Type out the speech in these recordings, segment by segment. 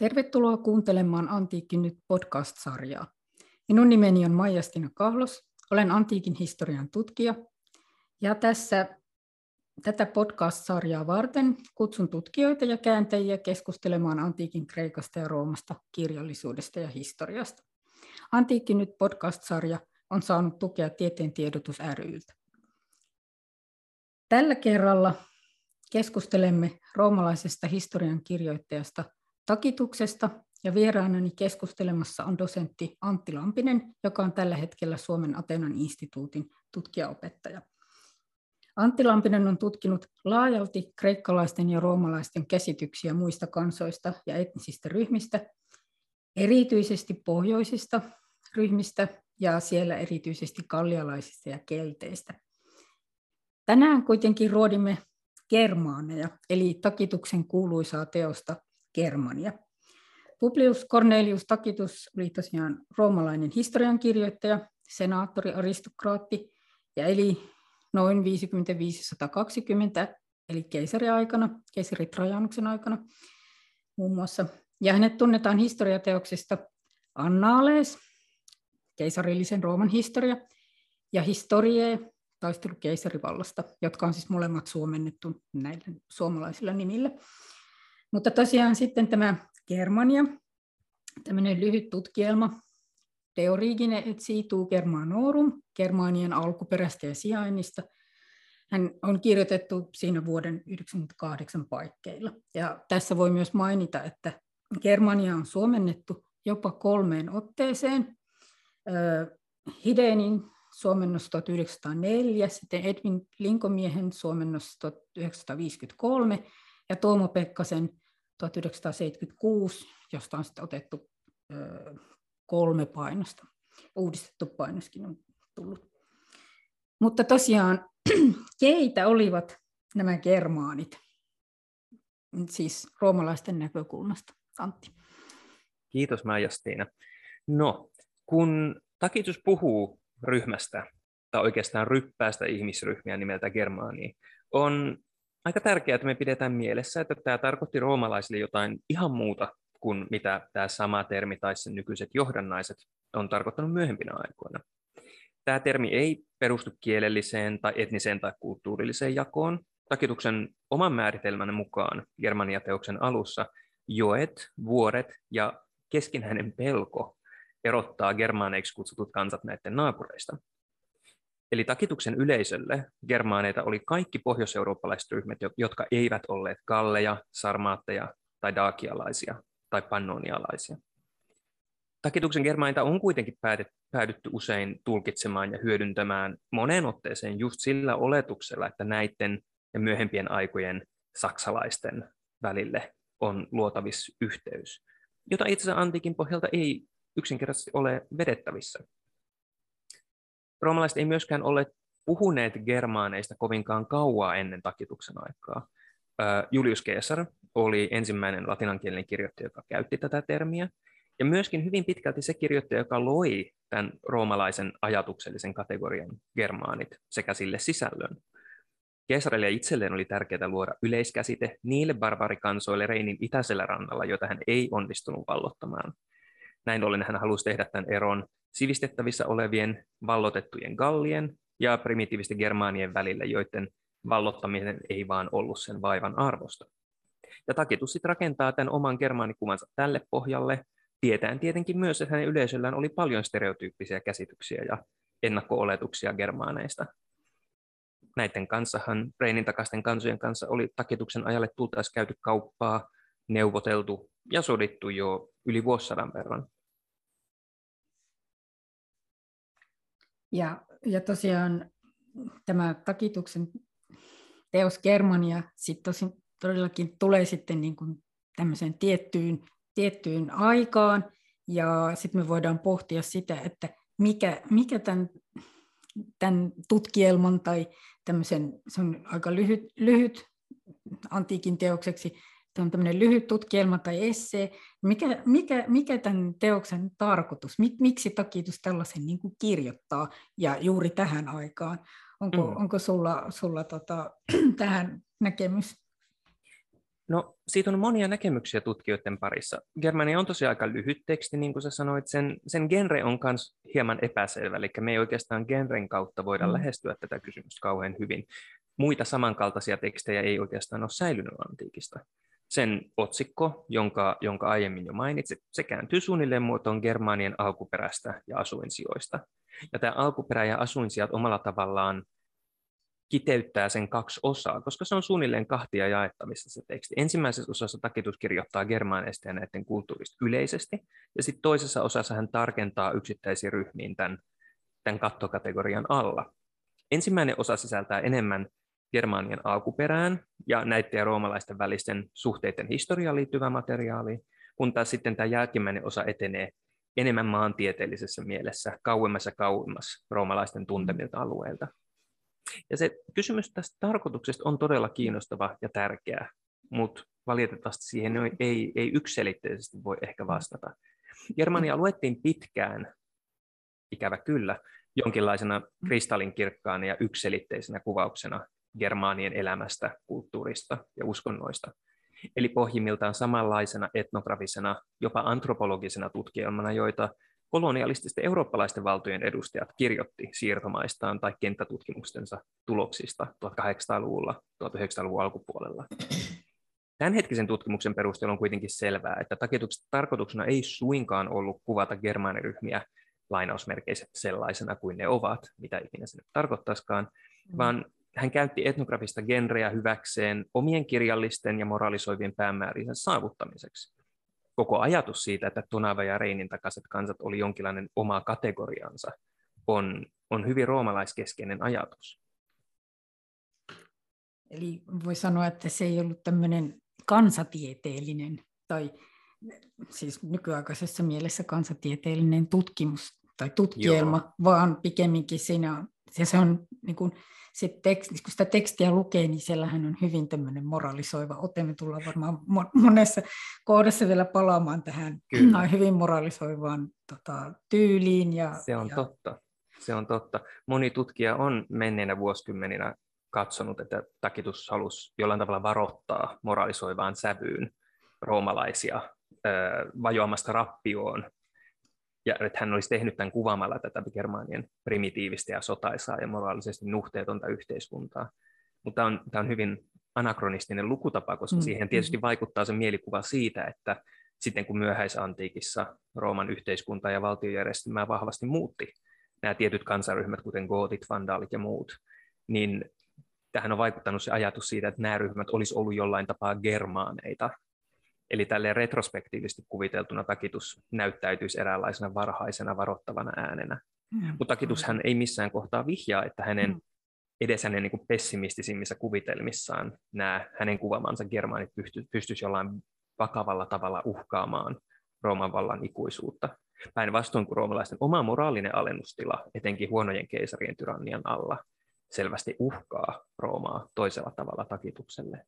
Tervetuloa kuuntelemaan Antiikki nyt podcast-sarjaa. Minun nimeni on Maijastina Kahlos, olen antiikin historian tutkija ja tässä tätä podcast-sarjaa varten kutsun tutkijoita ja kääntäjiä keskustelemaan antiikin Kreikasta ja Roomasta, kirjallisuudesta ja historiasta. Antiikki nyt podcast-sarja on saanut tukea Tieteen tiedotus ryltä. Tällä kerralla keskustelemme roomalaisesta historian kirjoittajasta Takituksesta ja vieraanani keskustelemassa on dosentti Antti Lampinen, joka on tällä hetkellä Suomen Atenan instituutin tutkijaopettaja. Antti Lampinen on tutkinut laajalti kreikkalaisten ja roomalaisten käsityksiä muista kansoista ja etnisistä ryhmistä, erityisesti pohjoisista ryhmistä ja siellä erityisesti kallialaisista ja kelteistä. Tänään kuitenkin ruodimme germaaneja, eli takituksen kuuluisaa teosta Germania. Publius Cornelius Tacitus oli tosiaan roomalainen historiankirjoittaja, senaattori, aristokraatti ja eli noin 55-120, eli keisariaikana, keisari Trajanuksen aikana muun muassa. Ja hänet tunnetaan historiateoksista Annaales, keisarillisen Rooman historia, ja Historie, taistelu keisarivallasta, jotka on siis molemmat suomennettu näille suomalaisilla nimillä. Mutta tosiaan sitten tämä Germania, tämmöinen lyhyt tutkielma, De origine et situ Germanorum, Germanien alkuperäistä ja sijainnista. Hän on kirjoitettu siinä vuoden 1998 paikkeilla. Ja tässä voi myös mainita, että Germania on suomennettu jopa kolmeen otteeseen. Hidenin suomennos 1904, sitten Edwin Linkomiehen suomennos 1953 ja Tuomo Pekkasen 1976, josta on sitten otettu kolme painosta. Uudistettu painoskin on tullut. Mutta tosiaan, keitä olivat nämä germaanit, siis roomalaisten näkökulmasta? Antti. Kiitos Maija-Stiina. No, kun Takitus puhuu ryhmästä, tai oikeastaan ryppäästä ihmisryhmiä nimeltä Germaania, on aika tärkeää, että me pidetään mielessä, että tämä tarkoitti roomalaisille jotain ihan muuta kuin mitä tämä sama termi tai sen nykyiset johdannaiset on tarkoittanut myöhempinä aikoina. Tämä termi ei perustu kielelliseen tai etniseen tai kulttuurilliseen jakoon. Takituksen oman määritelmän mukaan Germania-teoksen alussa joet, vuoret ja keskinäinen pelko erottaa germaaneiksi kutsutut kansat näiden naapureista. Eli takituksen yleisölle germaaneita oli kaikki pohjoiseurooppalaiset ryhmät, jotka eivät olleet galleja, sarmaatteja tai daakialaisia tai pannonialaisia. Takituksen germainta on kuitenkin päädytty usein tulkitsemaan ja hyödyntämään moneen otteeseen just sillä oletuksella, että näiden ja myöhempien aikojen saksalaisten välille on luotavissa yhteys, jota itse asiassa antiikin pohjalta ei yksinkertaisesti ole vedettävissä. Roomalaiset ei myöskään ole puhuneet germaaneista kovinkaan kauaa ennen takituksen aikaa. Julius Caesar oli ensimmäinen latinankielinen kirjoittaja, joka käytti tätä termiä, ja myöskin hyvin pitkälti se kirjoittaja, joka loi tämän roomalaisen ajatuksellisen kategorian germaanit sekä sille sisällön. Keesarille itselleen oli tärkeää luoda yleiskäsite niille barbarikansoille Reinin itäisellä rannalla, joita hän ei onnistunut vallottamaan. Näin ollen hän halusi tehdä tämän eron sivistettävissä olevien vallotettujen gallien ja primitiivisten germaanien välillä, joiden vallottaminen ei vaan ollut sen vaivan arvosta. Ja Takitus sitten rakentaa tämän oman germaanikuvansa tälle pohjalle, tietäen tietenkin myös, että hänen yleisöllään oli paljon stereotyyppisiä käsityksiä ja ennakko-oletuksia germaaneista. Näiden kanssahan, Reinin takaisten kansojen kanssa oli Takituksen ajalle tultaessa käyty kauppaa, neuvoteltu ja sodittu jo yli vuosisadan verran. Ja, ja tosiaan tämä Takituksen teos Germania sit tosin todellakin tulee sitten niin kuin tämmöiseen tiettyyn, tiettyyn aikaan, ja sitten me voidaan pohtia sitä, että mikä, mikä tämän, tämän tutkielman tai tämmöisen, se on aika lyhyt, lyhyt antiikin teokseksi, Tämä on tämmöinen lyhyt tutkielma tai essee. Mikä, mikä, mikä tämän teoksen tarkoitus? Mik, miksi takitus tällaisen niin kuin kirjoittaa ja juuri tähän aikaan? Onko, mm. onko sulla, sulla tota, tähän näkemys? No, siitä on monia näkemyksiä tutkijoiden parissa. Germania on tosiaan aika lyhyt teksti, niin kuin sä sanoit. Sen, sen genre on myös hieman epäselvä, eli me ei oikeastaan genren kautta voida mm. lähestyä tätä kysymystä kauhean hyvin. Muita samankaltaisia tekstejä ei oikeastaan ole säilynyt antiikista. Sen otsikko, jonka, jonka aiemmin jo mainitsin, se kääntyy suunnilleen muotoon Germanien alkuperästä ja asuinsijoista. Ja tämä alkuperä ja asuinsijat omalla tavallaan kiteyttää sen kaksi osaa, koska se on suunnilleen kahtia jaettavissa se teksti. Ensimmäisessä osassa takitus kirjoittaa germaaneista ja näiden kulttuurista yleisesti, ja sitten toisessa osassa hän tarkentaa yksittäisiin ryhmiin tämän, tämän kattokategorian alla. Ensimmäinen osa sisältää enemmän Germaanien alkuperään ja näiden ja roomalaisten välisten suhteiden historiaan liittyvää materiaalia, kun taas sitten tämä jälkimmäinen osa etenee enemmän maantieteellisessä mielessä, kauemmas ja kauemmas roomalaisten tuntemilta alueilta. Ja se kysymys tästä tarkoituksesta on todella kiinnostava ja tärkeä, mutta valitettavasti siihen ei, ei yksilitteisesti voi ehkä vastata. Germania luettiin pitkään, ikävä kyllä, jonkinlaisena kristallinkirkkaana ja yksilitteisenä kuvauksena germaanien elämästä, kulttuurista ja uskonnoista. Eli pohjimmiltaan samanlaisena etnografisena, jopa antropologisena tutkielmana, joita kolonialististen eurooppalaisten valtojen edustajat kirjoitti siirtomaistaan tai kenttätutkimustensa tuloksista 1800-luvulla, 1900-luvun alkupuolella. Tämänhetkisen tutkimuksen perusteella on kuitenkin selvää, että tarkoituksena ei suinkaan ollut kuvata germaaniryhmiä lainausmerkeissä sellaisena kuin ne ovat, mitä ikinä se nyt tarkoittaisikaan, mm. vaan hän käytti etnografista genreä hyväkseen omien kirjallisten ja moralisoivien päämäärinsä saavuttamiseksi koko ajatus siitä, että Tonava ja Reinin takaiset kansat oli jonkinlainen oma kategoriansa, on, on hyvin roomalaiskeskeinen ajatus. Eli voi sanoa, että se ei ollut tämmöinen kansatieteellinen tai siis nykyaikaisessa mielessä kansatieteellinen tutkimus tai tutkielma, Joo. vaan pikemminkin siinä, ja se on niin kuin, se teksti, kun sitä tekstiä lukee, niin siellähän on hyvin tämmöinen moralisoiva ote. Me tullaan varmaan monessa kohdassa vielä palaamaan tähän Kyllä. hyvin moralisoivaan tota, tyyliin. Ja, se on ja... totta. Se on totta. Moni tutkija on menneinä vuosikymmeninä katsonut, että Takitus halusi jollain tavalla varoittaa moralisoivaan sävyyn roomalaisia vajoamasta rappioon ja että hän olisi tehnyt tämän kuvaamalla tätä Germanien primitiivistä ja sotaisaa ja moraalisesti nuhteetonta yhteiskuntaa. Mutta tämä on, tämä on hyvin anakronistinen lukutapa, koska mm. siihen tietysti mm. vaikuttaa se mielikuva siitä, että sitten kun myöhäisantiikissa Rooman yhteiskunta ja valtiojärjestelmää vahvasti muutti nämä tietyt kansaryhmät, kuten gootit, vandaalit ja muut, niin tähän on vaikuttanut se ajatus siitä, että nämä ryhmät olisi ollut jollain tapaa germaaneita, Eli tälle retrospektiivisesti kuviteltuna takitus näyttäytyisi eräänlaisena varhaisena varoittavana äänenä. Mm. Mutta takitushan ei missään kohtaa vihjaa, että hänen mm. edes hänen niin pessimistisimmissä kuvitelmissaan nämä hänen kuvamansa germaanit pystyisi jollain vakavalla tavalla uhkaamaan Rooman vallan ikuisuutta. Päinvastoin kuin roomalaisten oma moraalinen alennustila, etenkin huonojen keisarien tyrannian alla, selvästi uhkaa Roomaa toisella tavalla takitukselle.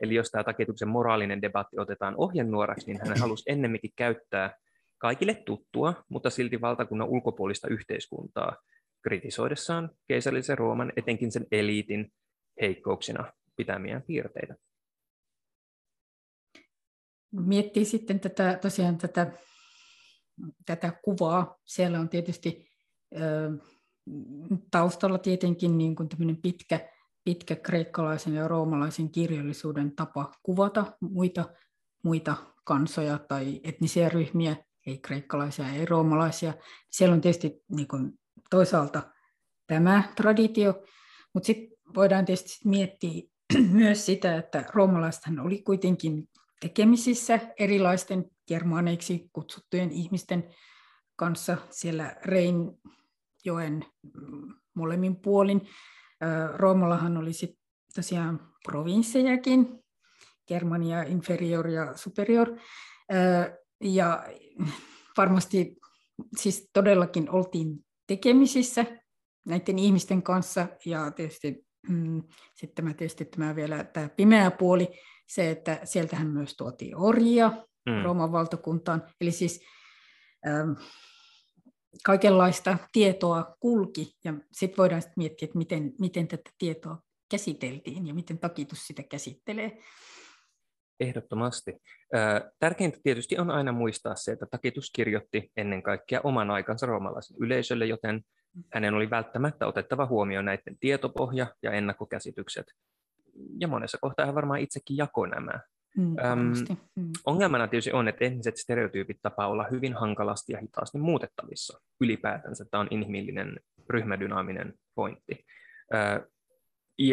Eli jos tämä takituksen moraalinen debatti otetaan ohjenuoraksi, niin hän halusi ennemminkin käyttää kaikille tuttua, mutta silti valtakunnan ulkopuolista yhteiskuntaa kritisoidessaan keisarillisen Rooman, etenkin sen eliitin heikkouksina pitämiä piirteitä. Miettii sitten tätä, tosiaan tätä, tätä kuvaa. Siellä on tietysti ö, taustalla tietenkin niin kuin pitkä pitkä kreikkalaisen ja roomalaisen kirjallisuuden tapa kuvata muita, muita kansoja tai etnisiä ryhmiä, ei kreikkalaisia, ei roomalaisia. Siellä on tietysti niin kuin, toisaalta tämä traditio, mutta sitten voidaan tietysti miettiä myös sitä, että roomalaisethan oli kuitenkin tekemisissä erilaisten germaaneiksi kutsuttujen ihmisten kanssa siellä Reinjoen molemmin puolin. Roomallahan oli sit tosiaan provinssejakin, Germania inferior ja superior, ja varmasti siis todellakin oltiin tekemisissä näiden ihmisten kanssa, ja tietysti mm, sitten tämä, tietysti tämä vielä tämä pimeä puoli, se, että sieltähän myös tuotiin orjia mm. Rooman valtakuntaan, eli siis ähm, kaikenlaista tietoa kulki, ja sitten voidaan sit miettiä, että miten, miten tätä tietoa käsiteltiin ja miten takitus sitä käsittelee. Ehdottomasti. Tärkeintä tietysti on aina muistaa se, että Takitus kirjoitti ennen kaikkea oman aikansa roomalaisen yleisölle, joten hänen oli välttämättä otettava huomioon näiden tietopohja ja ennakkokäsitykset. Ja monessa kohtaa hän varmaan itsekin jakoi nämä. Mm, Öm, mm. Ongelmana tietysti on, että etniset stereotyypit tapaa olla hyvin hankalasti ja hitaasti muutettavissa. Ylipäätänsä tämä on inhimillinen ryhmädynaaminen pointti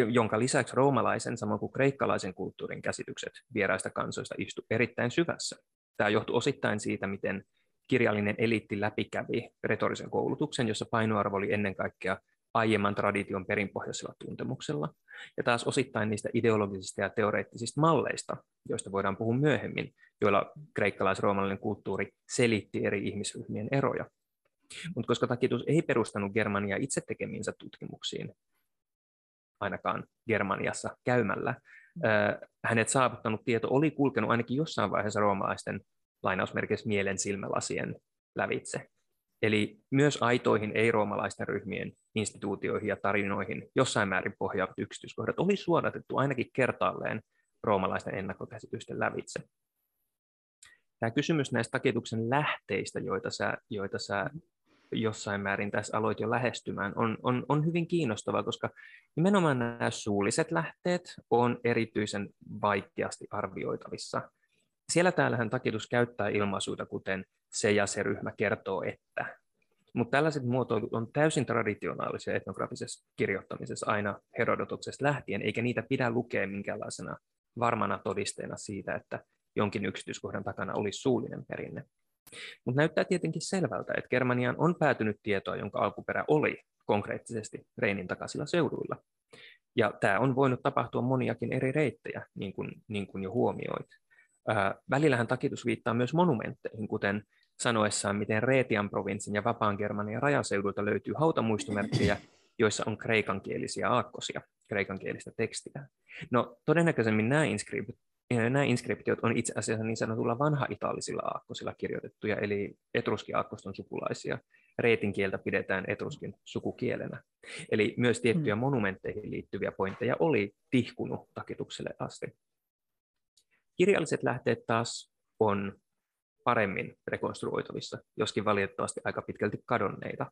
jonka lisäksi roomalaisen samoin kuin kreikkalaisen kulttuurin käsitykset vieraista kansoista istu erittäin syvässä. Tämä johtui osittain siitä, miten kirjallinen eliitti läpikävi retorisen koulutuksen, jossa painoarvo oli ennen kaikkea aiemman tradition perinpohjaisella tuntemuksella, ja taas osittain niistä ideologisista ja teoreettisista malleista, joista voidaan puhua myöhemmin, joilla kreikkalais-roomalainen kulttuuri selitti eri ihmisryhmien eroja. Mutta koska Takitus ei perustanut Germania itse tekemiinsä tutkimuksiin, ainakaan Germaniassa käymällä. Hänet saavuttanut tieto oli kulkenut ainakin jossain vaiheessa roomalaisten lainausmerkeissä mielen silmälasien lävitse. Eli myös aitoihin ei-roomalaisten ryhmien instituutioihin ja tarinoihin jossain määrin pohjaavat yksityiskohdat oli suodatettu ainakin kertaalleen roomalaisten ennakkokäsitysten lävitse. Tämä kysymys näistä takituksen lähteistä, joita sä, joita sä jossain määrin tässä aloit jo lähestymään, on, on, on hyvin kiinnostava, koska nimenomaan nämä suulliset lähteet on erityisen vaikeasti arvioitavissa. Siellä täällähän takitus käyttää ilmaisuita, kuten se ja se ryhmä kertoo, että. Mutta tällaiset muotoilut on täysin traditionaalisia etnografisessa kirjoittamisessa aina Herodotuksesta lähtien, eikä niitä pidä lukea minkäänlaisena varmana todisteena siitä, että jonkin yksityiskohdan takana olisi suullinen perinne. Mutta näyttää tietenkin selvältä, että Germaniaan on päätynyt tietoa, jonka alkuperä oli konkreettisesti Reinin takaisilla seuduilla. Ja tämä on voinut tapahtua moniakin eri reittejä, niin kuin, niin kuin jo huomioit. Ää, välillähän takitus viittaa myös monumentteihin, kuten sanoessaan, miten Reetian provinssin ja Vapaan Germanian rajaseudulta löytyy hautamuistomerkkejä, joissa on kreikankielisiä aakkosia, kreikankielistä tekstiä. No todennäköisemmin nämä inskriptit nämä inskriptiot on itse asiassa niin sanotulla vanha-italisilla aakkosilla kirjoitettuja, eli etruski-aakkoston sukulaisia. Reetin kieltä pidetään etruskin sukukielenä. Eli myös tiettyjä mm. monumentteihin liittyviä pointteja oli tihkunut takitukselle asti. Kirjalliset lähteet taas on paremmin rekonstruoitavissa, joskin valitettavasti aika pitkälti kadonneita.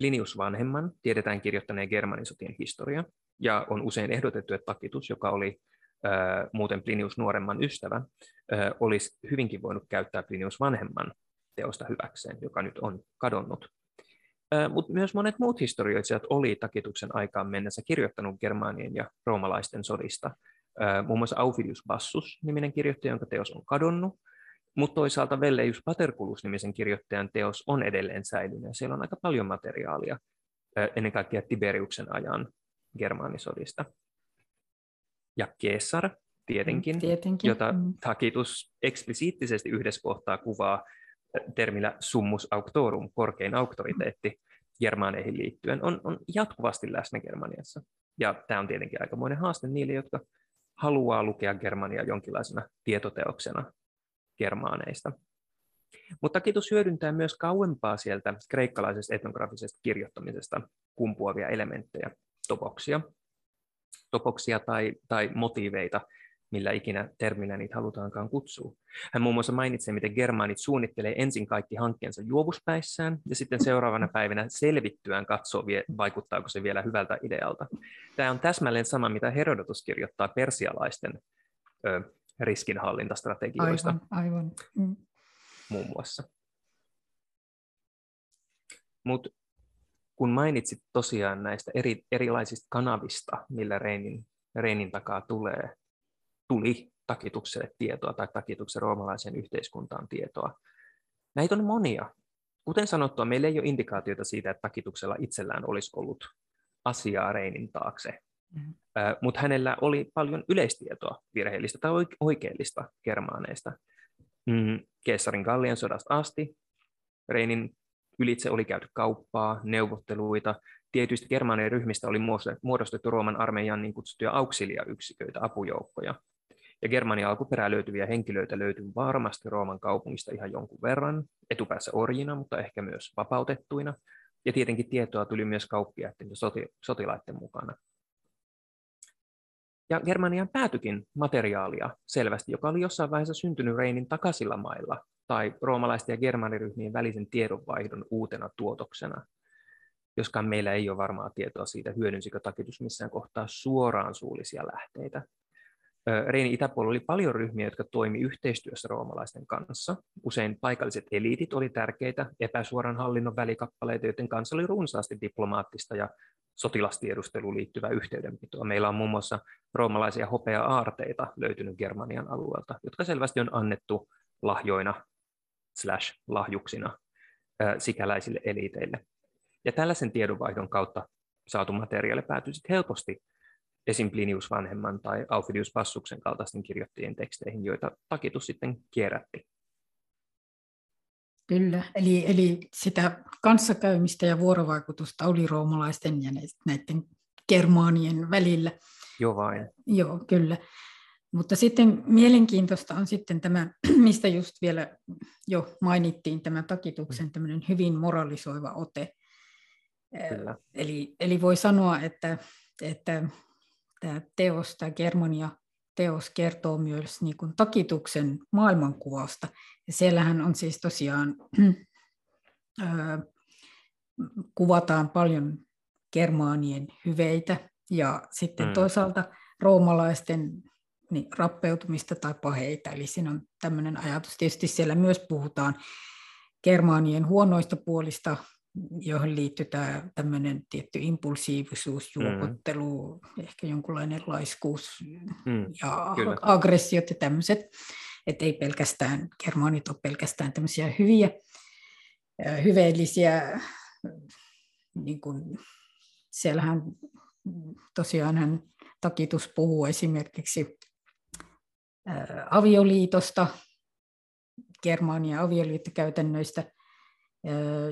Linius vanhemman tiedetään kirjoittaneen Germanisotien historia, ja on usein ehdotettu, että takitus, joka oli muuten Plinius nuoremman ystävä, olisi hyvinkin voinut käyttää Plinius vanhemman teosta hyväkseen, joka nyt on kadonnut. Mutta myös monet muut historioitsijat oli takituksen aikaan mennessä kirjoittanut germaanien ja roomalaisten sodista. Muun muassa Aufidius Bassus, niminen kirjoittaja, jonka teos on kadonnut, mutta toisaalta Velleius Paterculus nimisen kirjoittajan teos on edelleen säilynyt. Siellä on aika paljon materiaalia ennen kaikkea Tiberiuksen ajan germaanisodista ja Kesar, tietenkin, mm, tietenkin. jota mm. Takitus eksplisiittisesti yhdessä kohtaa kuvaa termillä summus auctorum, korkein auktoriteetti germaaneihin liittyen, on, on jatkuvasti läsnä Germaniassa. Ja tämä on tietenkin aikamoinen haaste niille, jotka haluaa lukea Germania jonkinlaisena tietoteoksena germaaneista. Mutta Takitus hyödyntää myös kauempaa sieltä kreikkalaisesta etnografisesta kirjoittamisesta kumpuavia elementtejä, topoksia, topoksia tai, tai motiiveita, millä ikinä termillä niitä halutaankaan kutsua. Hän muun muassa mainitsee, miten germaanit suunnittelee ensin kaikki hankkeensa juovuspäissään ja sitten seuraavana päivänä selvittyään katsoo, vaikuttaako se vielä hyvältä idealta. Tämä on täsmälleen sama, mitä Herodotus kirjoittaa persialaisten riskinhallintastrategioista. Aivan, aivan. Mm. Muun muassa. Mutta kun mainitsit tosiaan näistä eri, erilaisista kanavista, millä Reinin, Reinin takaa tulee, tuli takitukselle tietoa tai takituksen roomalaiseen yhteiskuntaan tietoa. Näitä on monia. Kuten sanottua, meillä ei ole indikaatioita siitä, että takituksella itsellään olisi ollut asiaa Reinin taakse. Mm-hmm. Mutta hänellä oli paljon yleistietoa virheellistä tai oikeellista germaaneista. Mm, Keessarin Gallien sodasta asti Reinin Ylitse oli käyty kauppaa, neuvotteluita. Tietyistä germaanien ryhmistä oli muodostettu Rooman armeijan niin kutsuttuja auxilia-yksiköitä, apujoukkoja. Ja Germanian alkuperää löytyviä henkilöitä löytyy varmasti Rooman kaupungista ihan jonkun verran, etupäässä orjina, mutta ehkä myös vapautettuina. Ja tietenkin tietoa tuli myös kauppiaiden ja soti- sotilaiden mukana. Ja Germaniaan päätyikin materiaalia selvästi, joka oli jossain vaiheessa syntynyt Reinin takaisilla mailla tai roomalaisten ja germaniryhmien välisen tiedonvaihdon uutena tuotoksena. Joskaan meillä ei ole varmaa tietoa siitä, hyödynsikö takitus missään kohtaa suoraan suullisia lähteitä. Reinin itäpuolella oli paljon ryhmiä, jotka toimi yhteistyössä roomalaisten kanssa. Usein paikalliset eliitit oli tärkeitä epäsuoran hallinnon välikappaleita, joiden kanssa oli runsaasti diplomaattista ja sotilastiedusteluun liittyvä yhteydenpitoa. Meillä on muun muassa roomalaisia hopea-aarteita löytynyt Germanian alueelta, jotka selvästi on annettu lahjoina slash lahjuksina sikäläisille eliiteille. Ja tällaisen tiedonvaihdon kautta saatu materiaali päätyi helposti esim. Plinius vanhemman tai Aufidius Passuksen kaltaisten kirjoittajien teksteihin, joita takitus sitten kierrätti. Kyllä, eli, eli sitä kanssakäymistä ja vuorovaikutusta oli roomalaisten ja näiden germaanien välillä. Joo vain. Joo, kyllä. Mutta sitten mielenkiintoista on sitten tämä, mistä just vielä jo mainittiin, tämä takituksen mm. tämmöinen hyvin moralisoiva ote. Kyllä. Eli, eli voi sanoa, että, että tämä teos, tämä Germania teos kertoo myös niin kuin takituksen maailmankuvasta. Ja siellähän on siis tosiaan, äh, kuvataan paljon germaanien hyveitä ja sitten mm. toisaalta roomalaisten niin, rappeutumista tai paheita. Eli siinä on tämmöinen ajatus. Tietysti siellä myös puhutaan germaanien huonoista puolista, johon liittyy tämä tämmöinen tietty impulsiivisuus, juopottelu, mm. ehkä jonkunlainen laiskuus mm, ja kyllä. aggressiot ja tämmöiset. Että ei pelkästään, germaanit ole pelkästään tämmöisiä hyviä, hyveellisiä, niin kuin, siellähän tosiaan hän Takitus puhuu esimerkiksi avioliitosta, Germania avioliittokäytännöistä,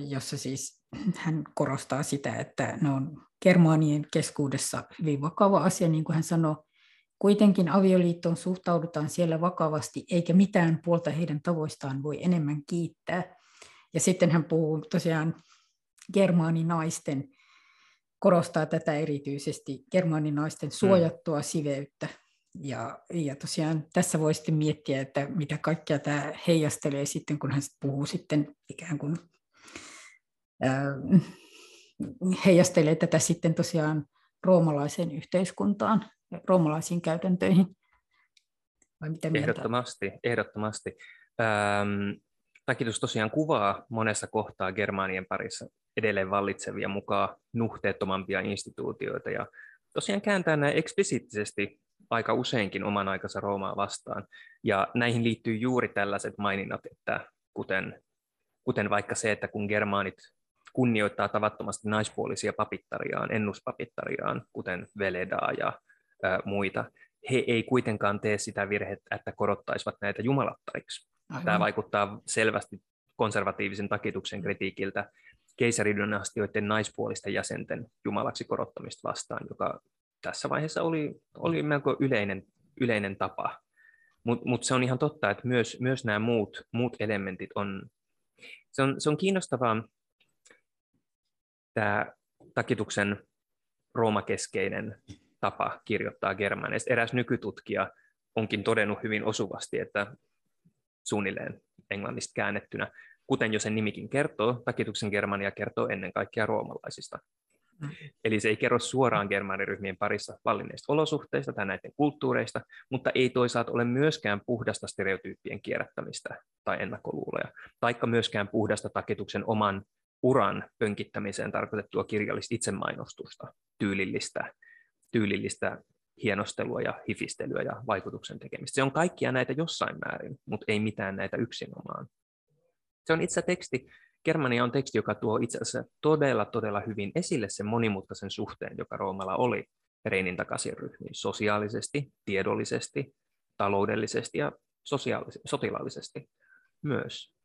jossa siis hän korostaa sitä, että ne on germaanien keskuudessa hyvin vakava asia, niin kuin hän sanoi. Kuitenkin avioliittoon suhtaudutaan siellä vakavasti, eikä mitään puolta heidän tavoistaan voi enemmän kiittää. Ja sitten hän puhuu tosiaan germaaninaisten, korostaa tätä erityisesti germaaninaisten suojattua siveyttä. Ja, ja tosiaan tässä voi sitten miettiä, että mitä kaikkea tämä heijastelee sitten, kun hän puhuu sitten ikään kuin heijastelee tätä sitten tosiaan roomalaiseen yhteiskuntaan, roomalaisiin käytäntöihin. Vai mitä mieltä? Ehdottomasti, ehdottomasti. Ähm, takitus tosiaan kuvaa monessa kohtaa Germaanien parissa edelleen vallitsevia mukaan nuhteettomampia instituutioita ja tosiaan kääntää näin eksplisiittisesti aika useinkin oman aikansa Roomaa vastaan. Ja näihin liittyy juuri tällaiset maininnat, että kuten, kuten vaikka se, että kun germaanit kunnioittaa tavattomasti naispuolisia papittariaan, ennuspapittariaan, kuten Veledaa ja ä, muita, he ei kuitenkaan tee sitä virhettä, että korottaisivat näitä jumalattariksi. Aivan. Tämä vaikuttaa selvästi konservatiivisen takituksen kritiikiltä keisaridynastioiden naispuolisten jäsenten jumalaksi korottamista vastaan, joka tässä vaiheessa oli, oli melko yleinen, yleinen tapa. Mutta mut se on ihan totta, että myös, myös nämä muut, muut elementit on se, on, se on kiinnostavaa, tämä takituksen roomakeskeinen tapa kirjoittaa germaneista. Eräs nykytutkija onkin todennut hyvin osuvasti, että suunnilleen englannista käännettynä, kuten jo sen nimikin kertoo, takituksen Germania kertoo ennen kaikkea roomalaisista. Mm. Eli se ei kerro suoraan germaniryhmien parissa vallinneista olosuhteista tai näiden kulttuureista, mutta ei toisaalta ole myöskään puhdasta stereotyyppien kierrättämistä tai ennakkoluuloja, taikka myöskään puhdasta takituksen oman uran pönkittämiseen tarkoitettua kirjallista itsemainostusta, tyylillistä, tyylillistä hienostelua ja hifistelyä ja vaikutuksen tekemistä. Se on kaikkia näitä jossain määrin, mutta ei mitään näitä yksinomaan. Se on itse teksti, Germania on teksti, joka tuo itse asiassa todella, todella hyvin esille sen monimutkaisen suhteen, joka Roomalla oli Reinin takaisin ryhmiin, sosiaalisesti, tiedollisesti, taloudellisesti ja sotilaallisesti myös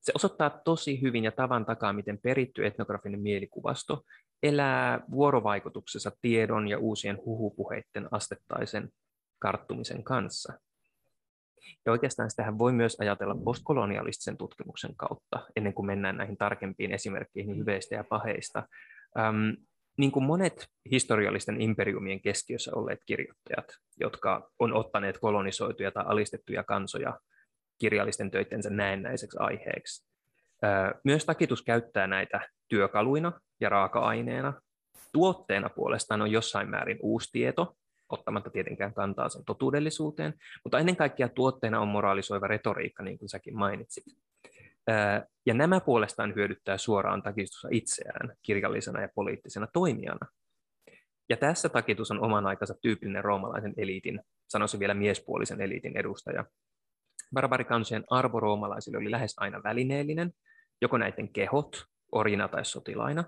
se osoittaa tosi hyvin ja tavan takaa, miten peritty etnografinen mielikuvasto elää vuorovaikutuksessa tiedon ja uusien huhupuheiden astettaisen karttumisen kanssa. Ja oikeastaan sitähän voi myös ajatella postkolonialistisen tutkimuksen kautta, ennen kuin mennään näihin tarkempiin esimerkkeihin hyveistä ja paheista. niin kuin monet historiallisten imperiumien keskiössä olleet kirjoittajat, jotka on ottaneet kolonisoituja tai alistettuja kansoja kirjallisten töittensä näennäiseksi aiheeksi. Myös takitus käyttää näitä työkaluina ja raaka-aineena. Tuotteena puolestaan on jossain määrin uusi tieto, ottamatta tietenkään kantaa sen totuudellisuuteen, mutta ennen kaikkea tuotteena on moraalisoiva retoriikka, niin kuin säkin mainitsit. Ja nämä puolestaan hyödyttää suoraan takistusta itseään kirjallisena ja poliittisena toimijana. Ja tässä takitus on oman aikansa tyypillinen roomalaisen eliitin, sanoisin vielä miespuolisen eliitin edustaja. Barbarikansien arvo roomalaisille oli lähes aina välineellinen, joko näiden kehot, orjina tai sotilaina,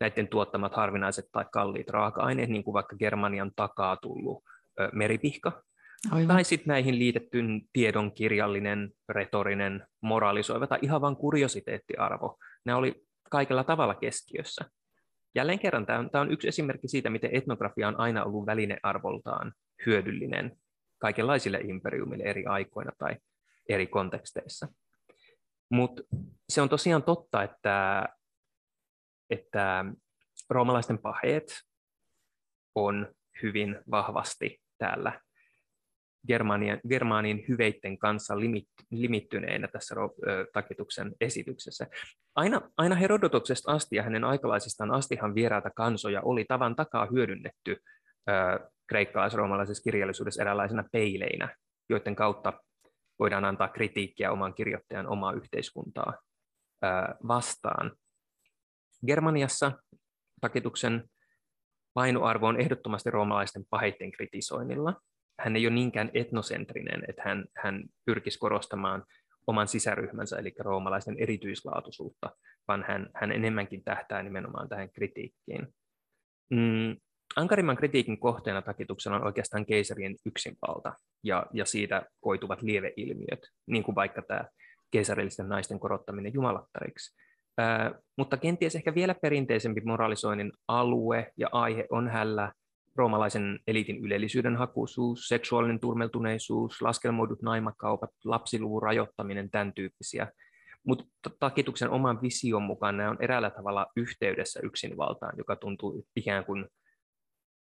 näiden tuottamat harvinaiset tai kalliit raaka-aineet, niin kuin vaikka Germanian takaa tullut meripihka, Aivan. Tai sitten näihin liitettyn tiedon kirjallinen, retorinen, moraalisoiva tai ihan vain kuriositeettiarvo. Nämä oli kaikella tavalla keskiössä. Jälleen kerran tämä on, tämä on yksi esimerkki siitä, miten etnografia on aina ollut välinearvoltaan hyödyllinen kaikenlaisille imperiumille eri aikoina tai eri konteksteissa. Mutta se on tosiaan totta, että, että roomalaisten paheet on hyvin vahvasti täällä Germanien, Germanin hyveitten kanssa limit, limittyneenä tässä takituksen esityksessä. Aina, aina Herodotuksesta asti ja hänen aikalaisistaan astihan vieraita kansoja oli tavan takaa hyödynnetty kreikkalais-roomalaisessa kirjallisuudessa eräänlaisena peileinä, joiden kautta voidaan antaa kritiikkiä oman kirjoittajan omaa yhteiskuntaa vastaan. Germaniassa takituksen painoarvo on ehdottomasti roomalaisten paheiden kritisoinnilla – hän ei ole niinkään etnosentrinen, että hän, hän pyrkisi korostamaan oman sisäryhmänsä, eli roomalaisten erityislaatuisuutta, vaan hän, hän enemmänkin tähtää nimenomaan tähän kritiikkiin. Mm, ankarimman kritiikin kohteena takituksella on oikeastaan keisarien yksinvalta ja, ja siitä koituvat lieveilmiöt, niin kuin vaikka tämä keisarillisten naisten korottaminen jumalattariksi. Ää, mutta kenties ehkä vielä perinteisempi moralisoinnin alue ja aihe on hällä roomalaisen eliitin ylellisyyden hakuisuus, seksuaalinen turmeltuneisuus, laskelmoidut naimakaupat, lapsiluvun rajoittaminen, tämän tyyppisiä. Mutta takituksen oman vision mukaan nämä on eräällä tavalla yhteydessä yksinvaltaan, joka tuntuu ikään kuin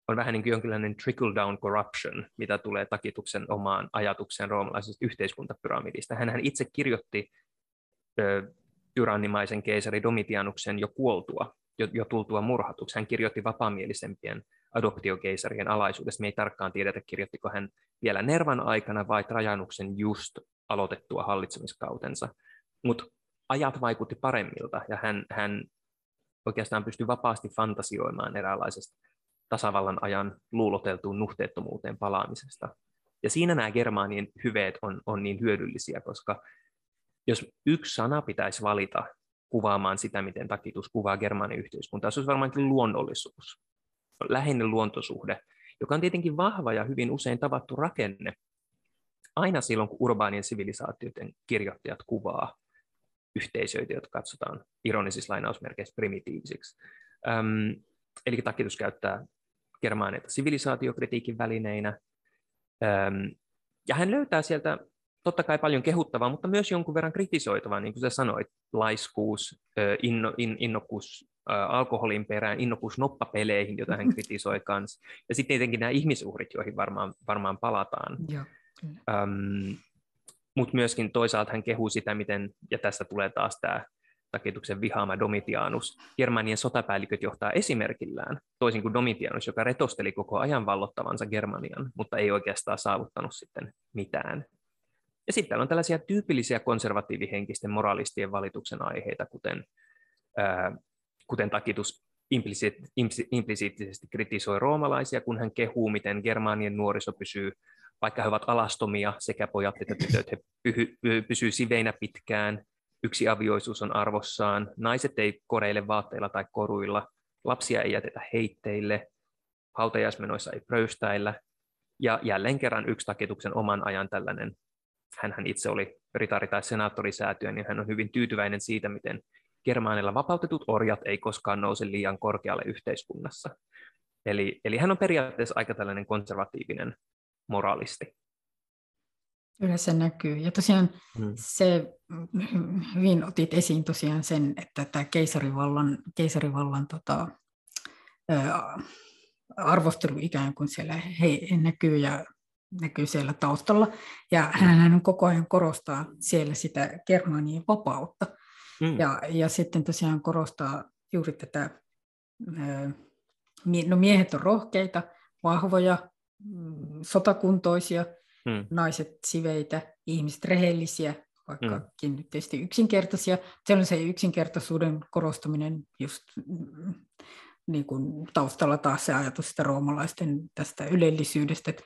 on vähän niin kuin jonkinlainen trickle-down corruption, mitä tulee takituksen omaan ajatukseen roomalaisesta yhteiskuntapyramidista. Hän itse kirjoitti ö, tyrannimaisen keisari Domitianuksen jo kuoltua, jo, jo tultua murhatuksi. Hän kirjoitti vapaamielisempien adoptiokeisarien alaisuudessa. Me ei tarkkaan tiedetä, kirjoittiko hän vielä Nervan aikana vai Trajanuksen just aloitettua hallitsemiskautensa. Mutta ajat vaikutti paremmilta ja hän, hän oikeastaan pystyi vapaasti fantasioimaan eräänlaisesta tasavallan ajan luuloteltuun nuhteettomuuteen palaamisesta. Ja siinä nämä germaanien hyveet on, on niin hyödyllisiä, koska jos yksi sana pitäisi valita kuvaamaan sitä, miten takitus kuvaa germaanin yhteiskuntaa, se olisi varmaankin luonnollisuus läheinen luontosuhde, joka on tietenkin vahva ja hyvin usein tavattu rakenne aina silloin, kun urbaanien sivilisaatioiden kirjoittajat kuvaa yhteisöitä, jotka katsotaan ironisissa lainausmerkeissä primitiivisiksi. Öm, eli takitus käyttää germaaneita sivilisaatiokritiikin välineinä, ja hän löytää sieltä totta kai paljon kehuttavaa, mutta myös jonkun verran kritisoitavaa, niin kuin sä sanoit, laiskuus, inno, in, innokkuus alkoholin perään, innokkuus noppapeleihin, jota hän kritisoi kanssa. Ja sitten tietenkin nämä ihmisuhrit, joihin varmaan, varmaan palataan. Mutta myöskin toisaalta hän kehuu sitä, miten, ja tästä tulee taas tämä takituksen vihaama Domitianus. Germanien sotapäälliköt johtaa esimerkillään, toisin kuin Domitianus, joka retosteli koko ajan vallottavansa Germanian, mutta ei oikeastaan saavuttanut sitten mitään. Ja sitten täällä on tällaisia tyypillisiä konservatiivihenkisten moralistien valituksen aiheita, kuten, ää, kuten takitus implisiittisesti kritisoi roomalaisia, kun hän kehuu, miten germaanien nuoriso pysyy, vaikka he ovat alastomia, sekä pojat että tytöt, he pysyy siveinä pitkään, yksi avioisuus on arvossaan, naiset ei koreille vaatteilla tai koruilla, lapsia ei jätetä heitteille, hautajaismenoissa ei pröystäillä, ja jälleen kerran yksi takituksen oman ajan tällainen. Hän itse oli ritari- tai senaattorisäätyö, niin hän on hyvin tyytyväinen siitä, miten Germaanilla vapautetut orjat ei koskaan nouse liian korkealle yhteiskunnassa. Eli, eli hän on periaatteessa aika tällainen konservatiivinen moraalisti. Kyllä se näkyy. Ja tosiaan hmm. se hyvin otit esiin tosiaan sen, että tämä keisarivallan, keisarivallan tota, arvostelu ikään kuin siellä he, näkyy ja näkyy siellä taustalla. Ja hän koko ajan korostaa siellä sitä germanien vapautta. Mm. Ja, ja sitten tosiaan korostaa juuri tätä, no miehet on rohkeita, vahvoja, mm, sotakuntoisia, mm. naiset siveitä, ihmiset rehellisiä, vaikkakin mm. tietysti yksinkertaisia. Se on se yksinkertaisuuden korostaminen just mm, niin kuin taustalla taas se ajatus sitä roomalaisten tästä ylellisyydestä, että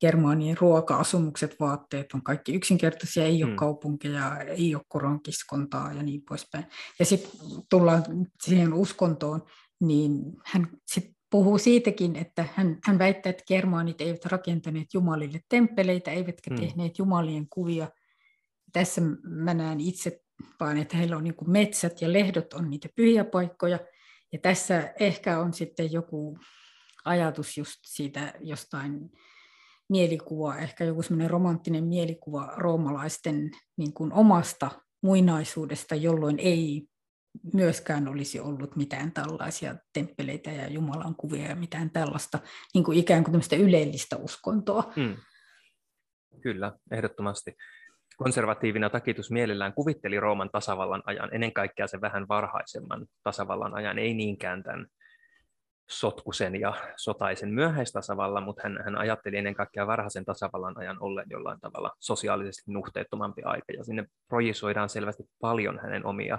Germaanien ruoka-asumukset, vaatteet on kaikki yksinkertaisia, ei ole mm. kaupunkeja, ei ole koronkiskontaa ja niin poispäin. Ja sitten tullaan siihen uskontoon, niin hän sit puhuu siitäkin, että hän, hän väittää, että germaanit eivät rakentaneet jumalille temppeleitä, eivätkä mm. tehneet jumalien kuvia. Tässä mä näen itse vaan, että heillä on niin metsät ja lehdot on niitä pyhiä paikkoja, ja tässä ehkä on sitten joku ajatus just siitä jostain mielikuva, ehkä joku semmoinen romanttinen mielikuva roomalaisten niin kuin omasta muinaisuudesta, jolloin ei myöskään olisi ollut mitään tällaisia temppeleitä ja Jumalan kuvia ja mitään tällaista niin kuin ikään kuin ylellistä uskontoa. Mm. Kyllä, ehdottomasti. Konservatiivina takitus mielellään kuvitteli Rooman tasavallan ajan, ennen kaikkea sen vähän varhaisemman tasavallan ajan, ei niinkään tämän sotkusen ja sotaisen myöhäistasavallan, mutta hän, hän ajatteli ennen kaikkea varhaisen tasavallan ajan olleen jollain tavalla sosiaalisesti nuhteettomampi aika, ja sinne projisoidaan selvästi paljon hänen omia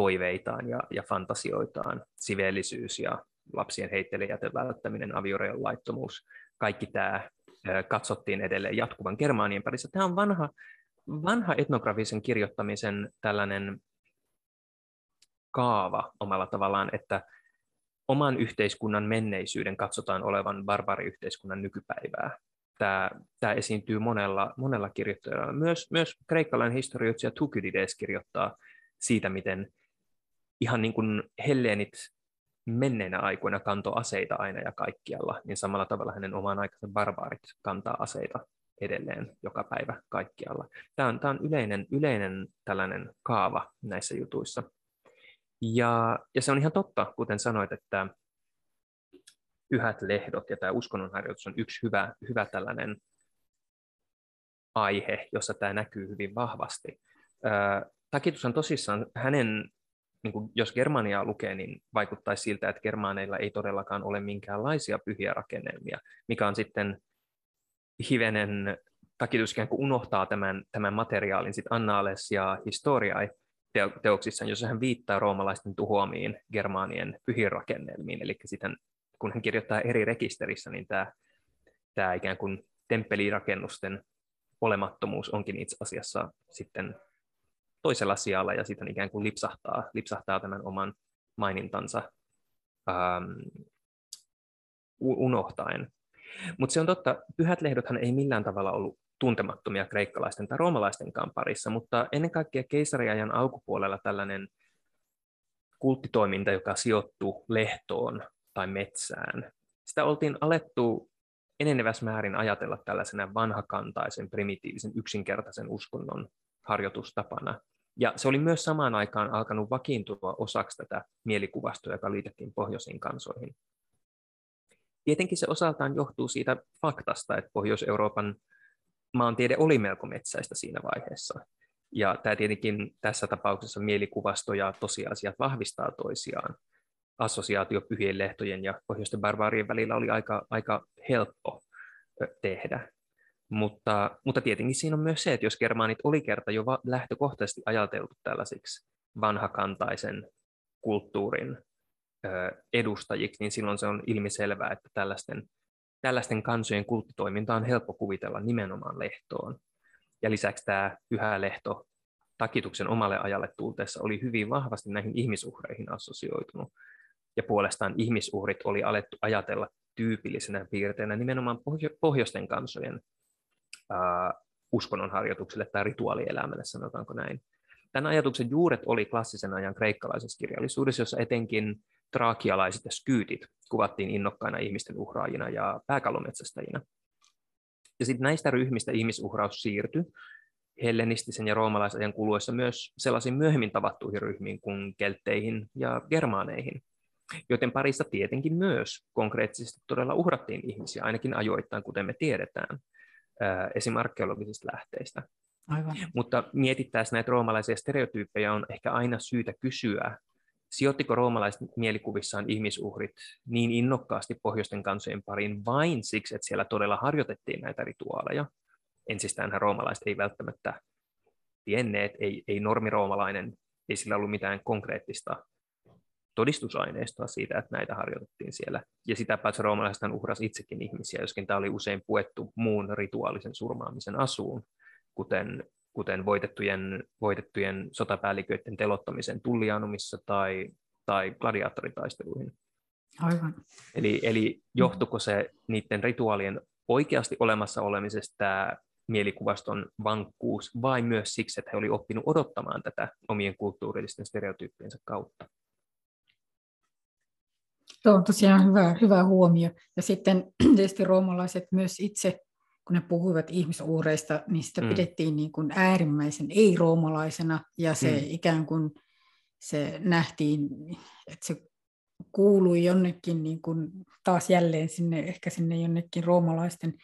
toiveitaan ja, ja fantasioitaan, siveellisyys ja lapsien heittelijätön välttäminen, avioreon laittomuus, kaikki tämä katsottiin edelleen jatkuvan Germaanien parissa. Tämä on vanha, vanha etnografisen kirjoittamisen tällainen kaava omalla tavallaan, että oman yhteiskunnan menneisyyden katsotaan olevan barbariyhteiskunnan nykypäivää. Tämä, tämä esiintyy monella, monella kirjoittajalla. Myös, myös kreikkalainen historioitsija Tukydides kirjoittaa siitä, miten ihan niin kuin helleenit menneinä aikoina kanto aseita aina ja kaikkialla, niin samalla tavalla hänen oman aikansa barbaarit kantaa aseita edelleen joka päivä kaikkialla. Tämä on, tämä on yleinen, yleinen tällainen kaava näissä jutuissa. Ja, ja se on ihan totta, kuten sanoit, että pyhät lehdot ja tämä uskonnonharjoitus on yksi hyvä, hyvä tällainen aihe, jossa tämä näkyy hyvin vahvasti. Takitus on tosissaan hänen, niin kuin jos Germania lukee, niin vaikuttaisi siltä, että germaaneilla ei todellakaan ole minkäänlaisia pyhiä rakennelmia, mikä on sitten hivenen takitus ikään kuin unohtaa tämän, tämän materiaalin sitten Annales ja Historiae, teoksissa, jossa hän viittaa roomalaisten tuhoamiin germaanien pyhiin rakennelmiin. Eli sitten kun hän kirjoittaa eri rekisterissä, niin tämä, tämä ikään kuin temppelirakennusten olemattomuus onkin itse asiassa sitten toisella sijalla ja sitten ikään kuin lipsahtaa, lipsahtaa tämän oman mainintansa ähm, unohtaen. Mutta se on totta, pyhät lehdothan ei millään tavalla ollut tuntemattomia kreikkalaisten tai roomalaistenkaan parissa, mutta ennen kaikkea keisariajan alkupuolella tällainen kulttitoiminta, joka sijoittuu lehtoon tai metsään, sitä oltiin alettu enenevässä määrin ajatella tällaisena vanhakantaisen, primitiivisen, yksinkertaisen uskonnon harjoitustapana. Ja se oli myös samaan aikaan alkanut vakiintua osaksi tätä mielikuvastoa, joka liitettiin pohjoisiin kansoihin. Tietenkin se osaltaan johtuu siitä faktasta, että Pohjois-Euroopan maantiede oli melko metsäistä siinä vaiheessa. Ja tämä tietenkin tässä tapauksessa mielikuvasto ja tosiasiat vahvistaa toisiaan. Assosiaatio pyhien lehtojen ja pohjoisten barbaarien välillä oli aika, aika helppo tehdä. Mutta, mutta tietenkin siinä on myös se, että jos germaanit oli kerta jo lähtökohtaisesti ajateltu tällaisiksi vanhakantaisen kulttuurin edustajiksi, niin silloin se on ilmiselvää, että tällaisten tällaisten kansojen kulttitoiminta on helppo kuvitella nimenomaan lehtoon. Ja lisäksi tämä pyhä lehto takituksen omalle ajalle tulteessa oli hyvin vahvasti näihin ihmisuhreihin assosioitunut. Ja puolestaan ihmisuhrit oli alettu ajatella tyypillisenä piirteinä nimenomaan pohjo- pohjoisten kansojen ää, uskonnonharjoitukselle tai rituaalielämälle, sanotaanko näin. Tämän ajatuksen juuret oli klassisen ajan kreikkalaisessa kirjallisuudessa, jossa etenkin traakialaiset ja skyytit kuvattiin innokkaina ihmisten uhraajina ja pääkallometsästäjinä. Ja sitten näistä ryhmistä ihmisuhraus siirtyi hellenistisen ja roomalaisajan kuluessa myös sellaisiin myöhemmin tavattuihin ryhmiin kuin keltteihin ja germaaneihin. joten parissa tietenkin myös konkreettisesti todella uhrattiin ihmisiä, ainakin ajoittain, kuten me tiedetään, esim. arkeologisista lähteistä. Aivan. Mutta mietittäessä näitä roomalaisia stereotyyppejä on ehkä aina syytä kysyä, sijoittiko roomalaiset mielikuvissaan ihmisuhrit niin innokkaasti pohjoisten kansojen pariin vain siksi, että siellä todella harjoitettiin näitä rituaaleja. Ensistäänhän roomalaiset ei välttämättä tienneet, ei, ei normiroomalainen, ei sillä ollut mitään konkreettista todistusaineistoa siitä, että näitä harjoitettiin siellä. Ja sitä paitsi roomalaiset uhras itsekin ihmisiä, joskin tämä oli usein puettu muun rituaalisen surmaamisen asuun, kuten, kuten voitettujen, voitettujen sotapäälliköiden telottamisen tullianumissa tai, tai gladiaattoritaisteluihin. Aivan. Eli, eli johtuko se niiden rituaalien oikeasti olemassa olemisesta mielikuvaston vankkuus, vai myös siksi, että he olivat oppinut odottamaan tätä omien kulttuurillisten stereotyyppiensä kautta? Tuo on tosiaan hyvä, hyvä huomio. Ja sitten tietysti roomalaiset myös itse, kun ne puhuivat ihmisuureista, niin sitä mm. pidettiin niin kuin äärimmäisen ei-roomalaisena, ja se mm. ikään kuin se nähtiin, että se kuului jonnekin niin kuin taas jälleen sinne, ehkä sinne jonnekin roomalaisten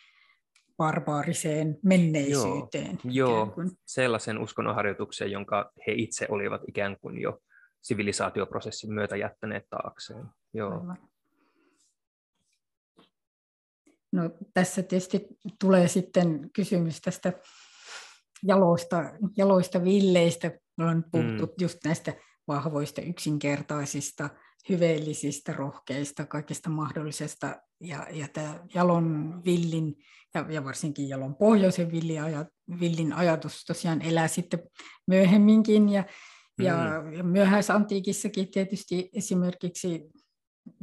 barbaariseen menneisyyteen. Joo, joo sellaisen uskonnonharjoituksen, jonka he itse olivat ikään kuin jo sivilisaatioprosessin myötä jättäneet taakseen. Joo. No, tässä tietysti tulee sitten kysymys tästä jaloista, jaloista villeistä. On puhuttu mm. just näistä vahvoista, yksinkertaisista, hyveellisistä, rohkeista, kaikista mahdollisesta. Ja, ja tämä jalon villin ja, ja varsinkin jalon pohjoisen villin, villin ajatus tosiaan elää sitten myöhemminkin. Ja, ja, mm. ja myöhäisantiikissakin tietysti esimerkiksi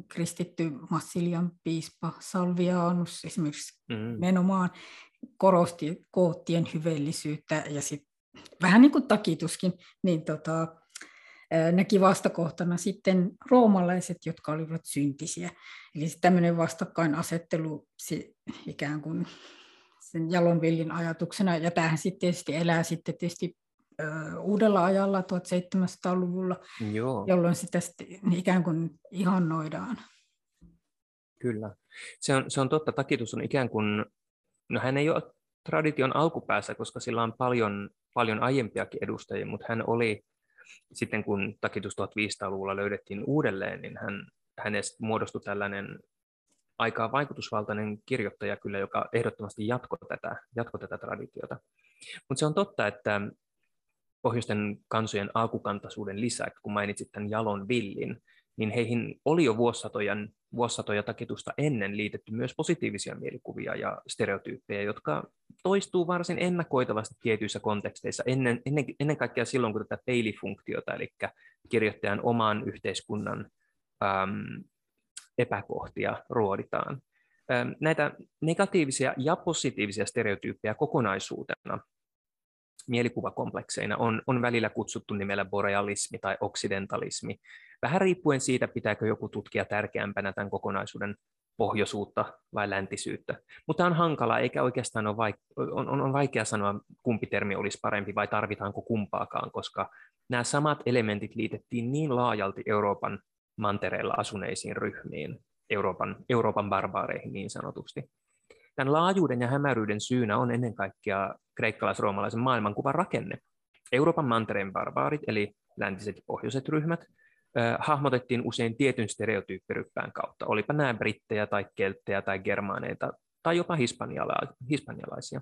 kristitty Massilian piispa Salvianus esimerkiksi mm. menomaan korosti koottien hyveellisyyttä ja sit, vähän niin kuin takituskin, niin tota, näki vastakohtana sitten roomalaiset, jotka olivat syntisiä. Eli tämmöinen vastakkainasettelu ikään kuin sen jalonvillin ajatuksena, ja tämähän sitten tietysti elää sitten tietysti uudella ajalla 1700-luvulla, Joo. jolloin sitä ikään kuin ihannoidaan. Kyllä. Se on, se on totta. Takitus on ikään kuin, no hän ei ole tradition alkupäässä, koska sillä on paljon, paljon aiempiakin edustajia, mutta hän oli, sitten kun takitus 1500-luvulla löydettiin uudelleen, niin hän, hänestä muodostui tällainen aika vaikutusvaltainen kirjoittaja kyllä, joka ehdottomasti jatkoi tätä, jatkoi tätä traditiota. Mutta se on totta, että pohjoisten kansojen alkukantaisuuden lisäksi, kun mainitsit tämän jalon villin, niin heihin oli jo vuosisatojen, vuosisatoja takitusta ennen liitetty myös positiivisia mielikuvia ja stereotyyppejä, jotka toistuu varsin ennakoitavasti tietyissä konteksteissa, ennen, ennen, ennen kaikkea silloin, kun tätä peilifunktiota, eli kirjoittajan oman yhteiskunnan äm, epäkohtia ruoditaan. Näitä negatiivisia ja positiivisia stereotyyppejä kokonaisuutena mielikuvakomplekseina on, on välillä kutsuttu nimellä borealismi tai oksidentalismi, vähän riippuen siitä, pitääkö joku tutkia tärkeämpänä tämän kokonaisuuden pohjoisuutta vai läntisyyttä. Mutta on hankala, eikä oikeastaan ole, vaik- on, on, on vaikea sanoa, kumpi termi olisi parempi vai tarvitaanko kumpaakaan, koska nämä samat elementit liitettiin niin laajalti Euroopan mantereella asuneisiin ryhmiin, Euroopan, Euroopan barbaareihin niin sanotusti. Tämän laajuuden ja hämäryyden syynä on ennen kaikkea kreikkalais-roomalaisen maailmankuvan rakenne. Euroopan mantereen barbaarit, eli läntiset ja pohjoiset ryhmät, hahmotettiin usein tietyn stereotyyppiryppään kautta, olipa nämä brittejä tai kelttejä tai germaaneita tai jopa hispanialaisia.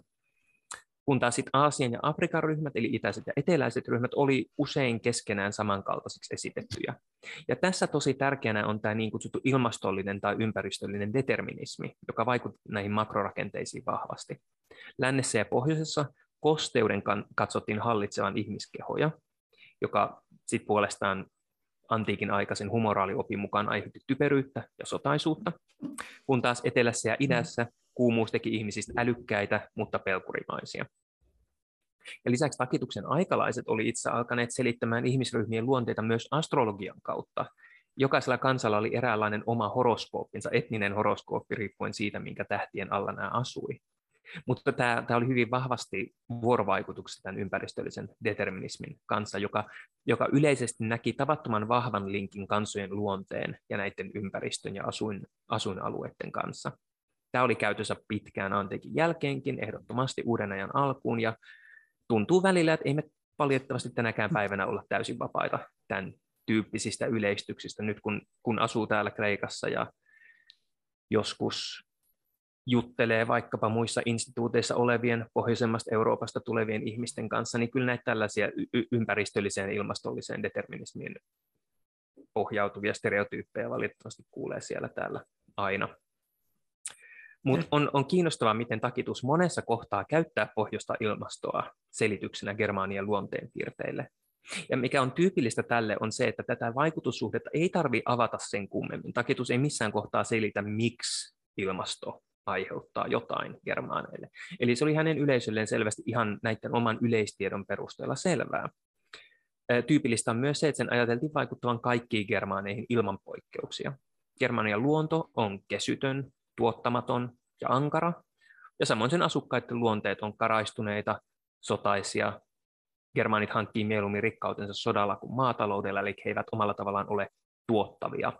Kun taas sitten Aasian ja Afrikan ryhmät, eli itäiset ja eteläiset ryhmät, oli usein keskenään samankaltaisiksi esitettyjä. Ja tässä tosi tärkeänä on tämä niin kutsuttu ilmastollinen tai ympäristöllinen determinismi, joka vaikuttaa näihin makrorakenteisiin vahvasti. Lännessä ja pohjoisessa kosteuden katsottiin hallitsevan ihmiskehoja, joka sitten puolestaan antiikin aikaisen humoraaliopin mukaan aiheutti typeryyttä ja sotaisuutta, kun taas etelässä ja idässä kuumuus teki ihmisistä älykkäitä, mutta pelkurimaisia. Ja lisäksi takituksen aikalaiset oli itse alkaneet selittämään ihmisryhmien luonteita myös astrologian kautta. Jokaisella kansalla oli eräänlainen oma horoskooppinsa, etninen horoskooppi riippuen siitä, minkä tähtien alla nämä asui. Mutta tämä, tämä oli hyvin vahvasti vuorovaikutuksessa tämän ympäristöllisen determinismin kanssa, joka, joka yleisesti näki tavattoman vahvan linkin kansojen luonteen ja näiden ympäristön ja asuin, asuinalueiden kanssa. Tämä oli käytössä pitkään antiikin jälkeenkin, ehdottomasti uuden ajan alkuun, ja tuntuu välillä, että ei me valitettavasti tänäkään päivänä olla täysin vapaita tämän tyyppisistä yleistyksistä, nyt kun, kun asuu täällä Kreikassa ja joskus juttelee vaikkapa muissa instituuteissa olevien pohjoisemmasta Euroopasta tulevien ihmisten kanssa, niin kyllä näitä tällaisia y- ympäristölliseen ilmastolliseen determinismiin pohjautuvia stereotyyppejä valitettavasti kuulee siellä täällä aina. Mutta on, on kiinnostavaa, miten takitus monessa kohtaa käyttää pohjoista ilmastoa selityksenä Germaanian luonteenpiirteille. Ja mikä on tyypillistä tälle on se, että tätä vaikutussuhdetta ei tarvi avata sen kummemmin. Takitus ei missään kohtaa selitä, miksi ilmasto aiheuttaa jotain germaaneille. Eli se oli hänen yleisölleen selvästi ihan näiden oman yleistiedon perusteella selvää. Tyypillistä on myös se, että sen ajateltiin vaikuttavan kaikkiin germaaneihin ilman poikkeuksia. Germanian luonto on kesytön, tuottamaton ja ankara, ja samoin sen asukkaiden luonteet on karaistuneita, sotaisia. Germaanit hankkii mieluummin rikkautensa sodalla kuin maataloudella, eli he eivät omalla tavallaan ole tuottavia.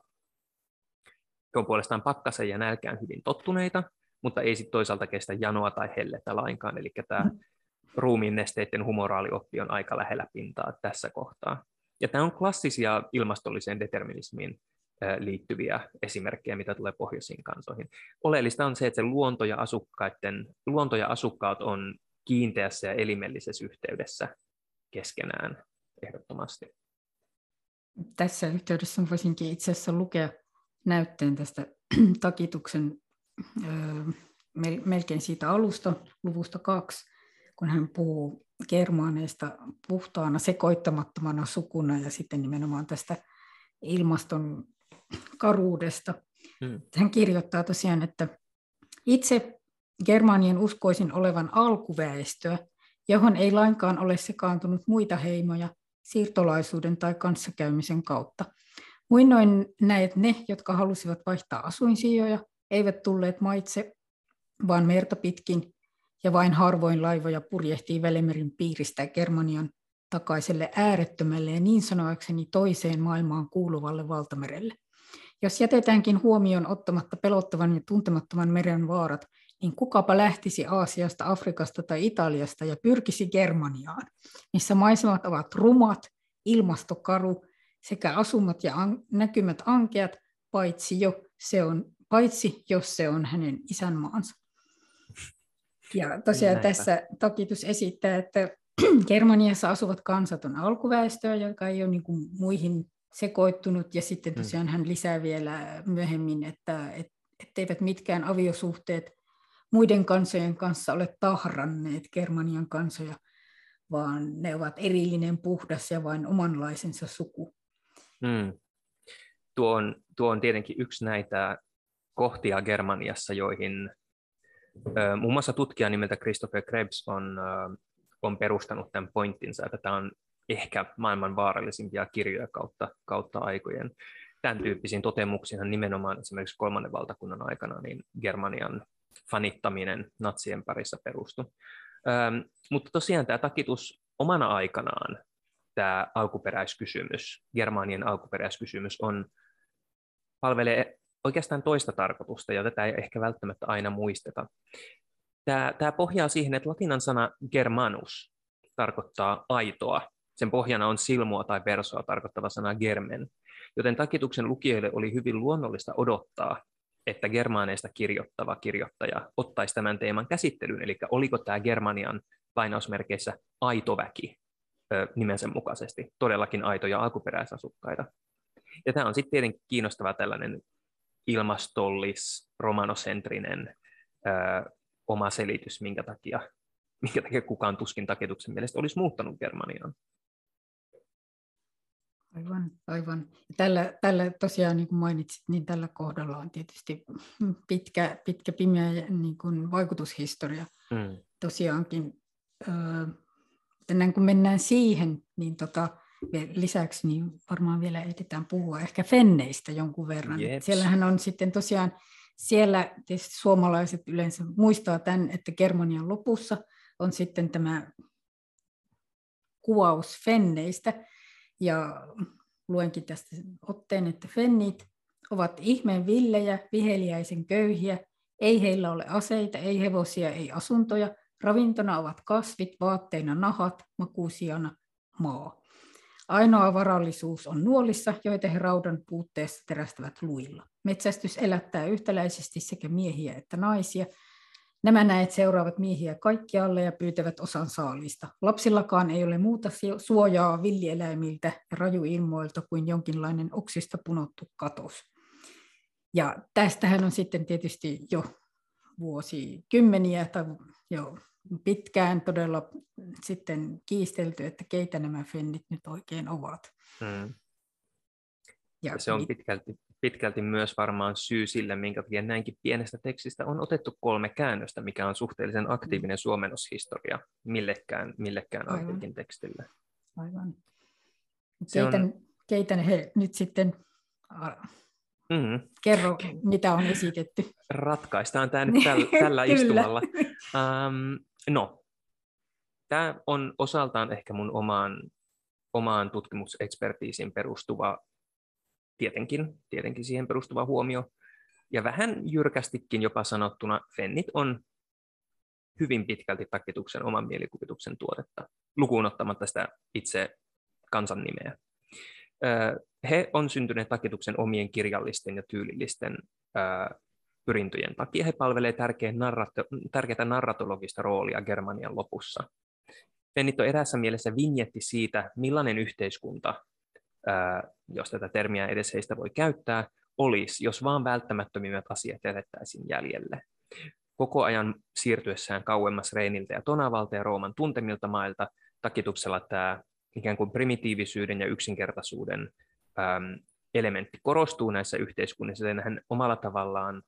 He on puolestaan pakkasen ja nälkään hyvin tottuneita, mutta ei sitten toisaalta kestä janoa tai hellettä lainkaan, eli tämä mm. ruumiin nesteiden humoraalioppi on aika lähellä pintaa tässä kohtaa. Ja tämä on klassisia ilmastolliseen determinismiin liittyviä esimerkkejä, mitä tulee pohjoisiin kansoihin. Oleellista on se, että se luonto ja, asukkaiden, luonto ja asukkaat on kiinteässä ja elimellisessä yhteydessä keskenään ehdottomasti. Tässä yhteydessä voisinkin itse asiassa lukea näytteen tästä takituksen melkein siitä alusta, luvusta kaksi, kun hän puhuu germaaneista puhtaana, sekoittamattomana sukuna ja sitten nimenomaan tästä ilmaston karuudesta. Hmm. Hän kirjoittaa tosiaan, että itse Germanien uskoisin olevan alkuväestöä, johon ei lainkaan ole sekaantunut muita heimoja siirtolaisuuden tai kanssakäymisen kautta. Muinoin näet ne, jotka halusivat vaihtaa asuinsijoja, eivät tulleet maitse, vaan merta pitkin, ja vain harvoin laivoja purjehtii Välimerin piiristä Germanian takaiselle äärettömälle ja niin sanoakseni toiseen maailmaan kuuluvalle valtamerelle. Jos jätetäänkin huomioon ottamatta pelottavan ja tuntemattoman meren vaarat, niin kukapa lähtisi Aasiasta, Afrikasta tai Italiasta ja pyrkisi Germaniaan, missä maisemat ovat rumat, ilmastokaru sekä asumat ja an- näkymät ankeat, paitsi, jo se on, paitsi jos se on hänen isänmaansa. Ja tosiaan Näinpä. tässä Takitus esittää, että Germaniassa asuvat kansat on alkuväestöä, joka ei ole niin muihin sekoittunut, ja sitten mm. tosiaan hän lisää vielä myöhemmin, että et, etteivät mitkään aviosuhteet muiden kansojen kanssa ole tahranneet Germanian kansoja, vaan ne ovat erillinen, puhdas ja vain omanlaisensa suku. Mm. Tuo, on, tuo on tietenkin yksi näitä kohtia Germaniassa, joihin muun muassa tutkija nimeltä Christopher Krebs on, on perustanut tämän pointtinsa, että tämä on ehkä maailman vaarallisimpia kirjoja kautta, kautta aikojen. Tämän tyyppisiin totemuksiin nimenomaan esimerkiksi kolmannen valtakunnan aikana niin Germanian fanittaminen natsien parissa perustui. Ähm, mutta tosiaan tämä takitus omana aikanaan, tämä alkuperäiskysymys, Germanien alkuperäiskysymys on, palvelee oikeastaan toista tarkoitusta, ja tätä ei ehkä välttämättä aina muisteta. Tämä, tämä pohjaa siihen, että latinan sana germanus tarkoittaa aitoa sen pohjana on silmua tai versoa tarkoittava sana germen, joten takituksen lukijoille oli hyvin luonnollista odottaa, että germaaneista kirjoittava kirjoittaja ottaisi tämän teeman käsittelyyn, eli oliko tämä Germanian lainausmerkeissä aito väki nimensä mukaisesti, todellakin aitoja alkuperäisasukkaita. Ja tämä on sitten tietenkin kiinnostava tällainen ilmastollis, romanosentrinen ö, oma selitys, minkä takia, minkä takia kukaan tuskin takituksen mielestä olisi muuttanut Germaniaan. Aivan, aivan. Tällä, tällä tosiaan, niin kuin mainitsit, niin tällä kohdalla on tietysti pitkä, pitkä pimeä niin kuin vaikutushistoria. Mm. Tosiaankin, ennen kuin mennään siihen, niin tota, lisäksi niin varmaan vielä ehditään puhua ehkä fenneistä jonkun verran. Jeps. Siellähän on sitten tosiaan siellä suomalaiset yleensä muistaa tämän, että Germanian lopussa on sitten tämä kuvaus fenneistä. Ja luenkin tästä otteen, että fennit ovat ihmeen villejä, viheliäisen köyhiä, ei heillä ole aseita, ei hevosia, ei asuntoja, ravintona ovat kasvit, vaatteina nahat, makuusijana maa. Ainoa varallisuus on nuolissa, joita he raudan puutteessa terästävät luilla. Metsästys elättää yhtäläisesti sekä miehiä että naisia. Nämä näet seuraavat miehiä kaikkialle ja pyytävät osan saalista. Lapsillakaan ei ole muuta suojaa villieläimiltä ja rajuilmoilta kuin jonkinlainen oksista punottu katos. Ja tästähän on sitten tietysti jo vuosikymmeniä tai jo pitkään todella sitten kiistelty, että keitä nämä fennit nyt oikein ovat. Mm. Ja, ja se on pitkälti, pitkälti myös varmaan syy sille, minkä takia näinkin pienestä tekstistä on otettu kolme käännöstä, mikä on suhteellisen aktiivinen mm. suomennoshistoria millekään, millekään antiikin tekstille. Aivan. Keitä, on... keitä he nyt sitten Mm-hmm. Kerro, mitä on esitetty. Ratkaistaan tämä nyt täl, tällä istumalla. Um, no, tämä on osaltaan ehkä mun omaan, omaan tutkimusekspertiisiin perustuva, tietenkin, tietenkin siihen perustuva huomio. Ja vähän jyrkästikin jopa sanottuna, fennit on hyvin pitkälti takituksen oman mielikuvituksen tuotetta, lukuun ottamatta sitä itse kansan nimeä. He on syntyneet takituksen omien kirjallisten ja tyylillisten pyrintöjen takia. He palvelevat tärkeää narratologista roolia Germanian lopussa. Fennit on eräässä mielessä vinjetti siitä, millainen yhteiskunta, jos tätä termiä edes heistä voi käyttää, olisi, jos vaan välttämättömimmät asiat jätettäisiin jäljelle. Koko ajan siirtyessään kauemmas Reiniltä ja Tonavalta ja Rooman tuntemilta mailta, takituksella tämä ikään kuin primitiivisyyden ja yksinkertaisuuden äm, elementti korostuu näissä yhteiskunnissa, ja hän omalla tavallaan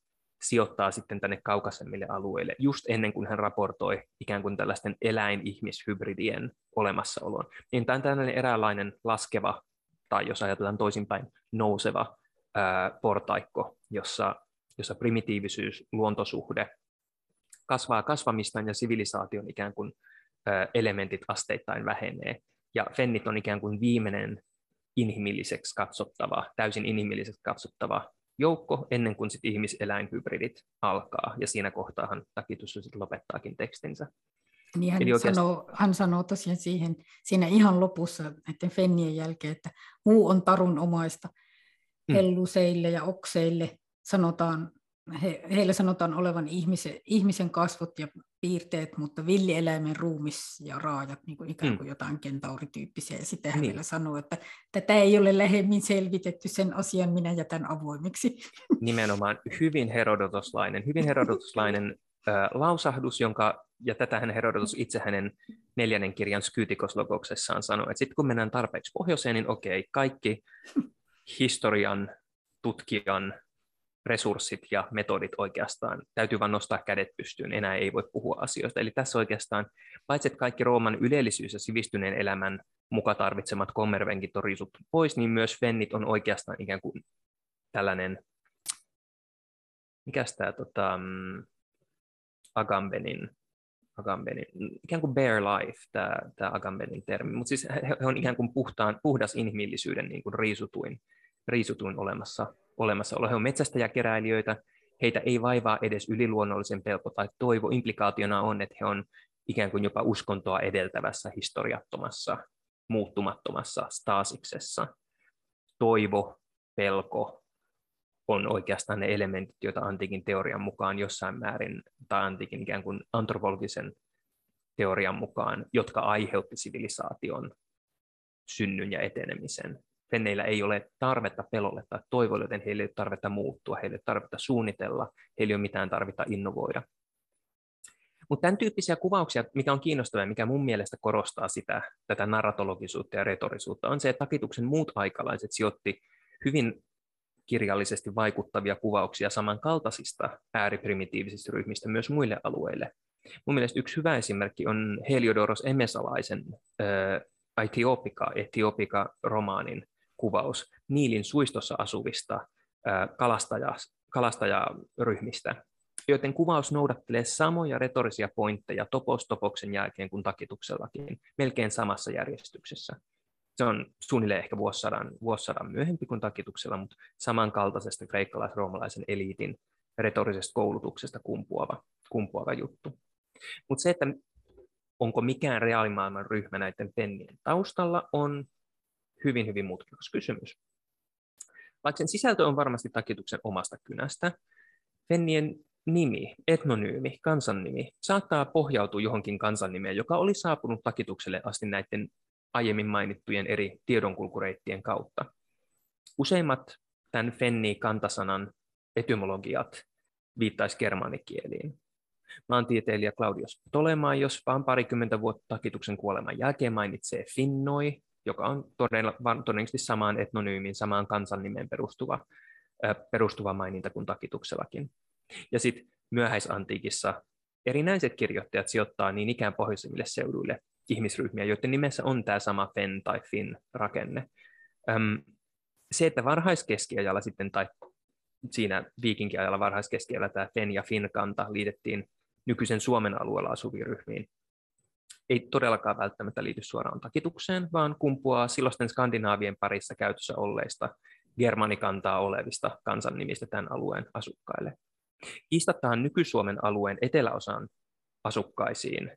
sijoittaa sitten tänne kaukaisemmille alueille, just ennen kuin hän raportoi ikään kuin tällaisten eläin-ihmishybridien olemassaoloon. Niin tämä on tällainen eräänlainen laskeva, tai jos ajatellaan toisinpäin, nouseva ää, portaikko, jossa, jossa primitiivisyys, luontosuhde kasvaa kasvamistaan ja sivilisaation ikään kuin ää, elementit asteittain vähenee. Ja fennit on ikään kuin viimeinen inhimilliseksi katsottava, täysin inhimilliseksi katsottava joukko ennen kuin sit ihmiseläinhybridit alkaa, ja siinä kohtaahan Takitus sitten lopettaakin tekstinsä. Niin hän, Eli oikeasti... sanoo, hän sanoo tosiaan siihen, siinä ihan lopussa näiden fennien jälkeen, että muu on tarunomaista. Mm. Helluseille ja okseille sanotaan he, heillä sanotaan olevan ihmisen, ihmisen kasvot ja piirteet, mutta villieläimen ruumis ja raajat niin kuin ikään kuin mm. jotain kentaurityyppisiä. Ja sitten hän niin. vielä sanoo, että tätä ei ole lähemmin selvitetty, sen asian minä jätän avoimeksi. Nimenomaan hyvin herodotoslainen, hyvin herodotoslainen äh, lausahdus, jonka, ja tätähän Herodotus itse hänen neljännen kirjan Skyytikoslogoksessaan sanoi, että sitten kun mennään tarpeeksi pohjoiseen, niin okei, kaikki historian tutkijan resurssit ja metodit oikeastaan. Täytyy vain nostaa kädet pystyyn, enää ei voi puhua asioista. Eli tässä oikeastaan, paitsi että kaikki Rooman ylellisyys ja sivistyneen elämän muka tarvitsemat kommervenkit on riisuttu pois, niin myös fennit on oikeastaan ikään kuin tällainen, mikä tämä tota, mm, Agambenin, Agambenin, ikään kuin bare life, tämä, tämä Agambenin termi, mutta siis he, he on ikään kuin puhtaan, puhdas inhimillisyyden niin kuin riisutuin, riisutuin olemassa olemassaolo. He on metsästäjäkeräilijöitä, heitä ei vaivaa edes yliluonnollisen pelko tai toivo. Implikaationa on, että he on ikään kuin jopa uskontoa edeltävässä historiattomassa, muuttumattomassa staasiksessa. Toivo, pelko on oikeastaan ne elementit, joita antiikin teorian mukaan jossain määrin, tai antiikin ikään kuin antropologisen teorian mukaan, jotka aiheutti sivilisaation synnyn ja etenemisen Fenneillä ei ole tarvetta pelolle tai toivolle, joten heillä ei ole tarvetta muuttua, heillä ei ole tarvetta suunnitella, heillä ei ole mitään tarvetta innovoida. Mutta tämän tyyppisiä kuvauksia, mikä on kiinnostavaa ja mikä mun mielestä korostaa sitä, tätä narratologisuutta ja retorisuutta, on se, että takituksen muut aikalaiset sijoitti hyvin kirjallisesti vaikuttavia kuvauksia samankaltaisista ääriprimitiivisistä ryhmistä myös muille alueille. Mun mielestä yksi hyvä esimerkki on Heliodoros Emesalaisen Etiopika, Etiopika romaanin kuvaus Niilin suistossa asuvista kalastajaryhmistä, joiden kuvaus noudattelee samoja retorisia pointteja topostopoksen jälkeen kuin takituksellakin, melkein samassa järjestyksessä. Se on suunnilleen ehkä vuosisadan, vuosisadan myöhempi kuin takituksella, mutta samankaltaisesta kreikkalais-roomalaisen eliitin retorisesta koulutuksesta kumpuava, kumpuava juttu. Mutta se, että onko mikään reaalimaailman ryhmä näiden pennien taustalla, on hyvin, hyvin mutkikas kysymys. Vaikka sen sisältö on varmasti takituksen omasta kynästä, Fennien nimi, etnonyymi, kansannimi, saattaa pohjautua johonkin kansannimeen, joka oli saapunut takitukselle asti näiden aiemmin mainittujen eri tiedonkulkureittien kautta. Useimmat tämän Fenni-kantasanan etymologiat viittaisi germanikieliin. Maantieteilijä Claudius Ptolemaios vaan parikymmentä vuotta takituksen kuoleman jälkeen mainitsee Finnoi, joka on todella, todennäköisesti samaan etnonyymin, samaan kansannimeen perustuva, äh, perustuva maininta kuin takituksellakin. Ja sitten myöhäisantiikissa erinäiset kirjoittajat sijoittaa niin ikään pohjoisimmille seuduille ihmisryhmiä, joiden nimessä on tämä sama fen tai fin rakenne. Öm, se, että varhaiskeskiajalla sitten, tai siinä viikinkiajalla varhaiskeskiajalla tämä fen ja fin kanta liitettiin nykyisen Suomen alueella asuviin ryhmiin, ei todellakaan välttämättä liity suoraan takitukseen, vaan kumpuaa silloisten Skandinaavien parissa käytössä olleista germanikantaa olevista kansannimistä tämän alueen asukkaille. Kiistattaan nyky-Suomen alueen eteläosan asukkaisiin,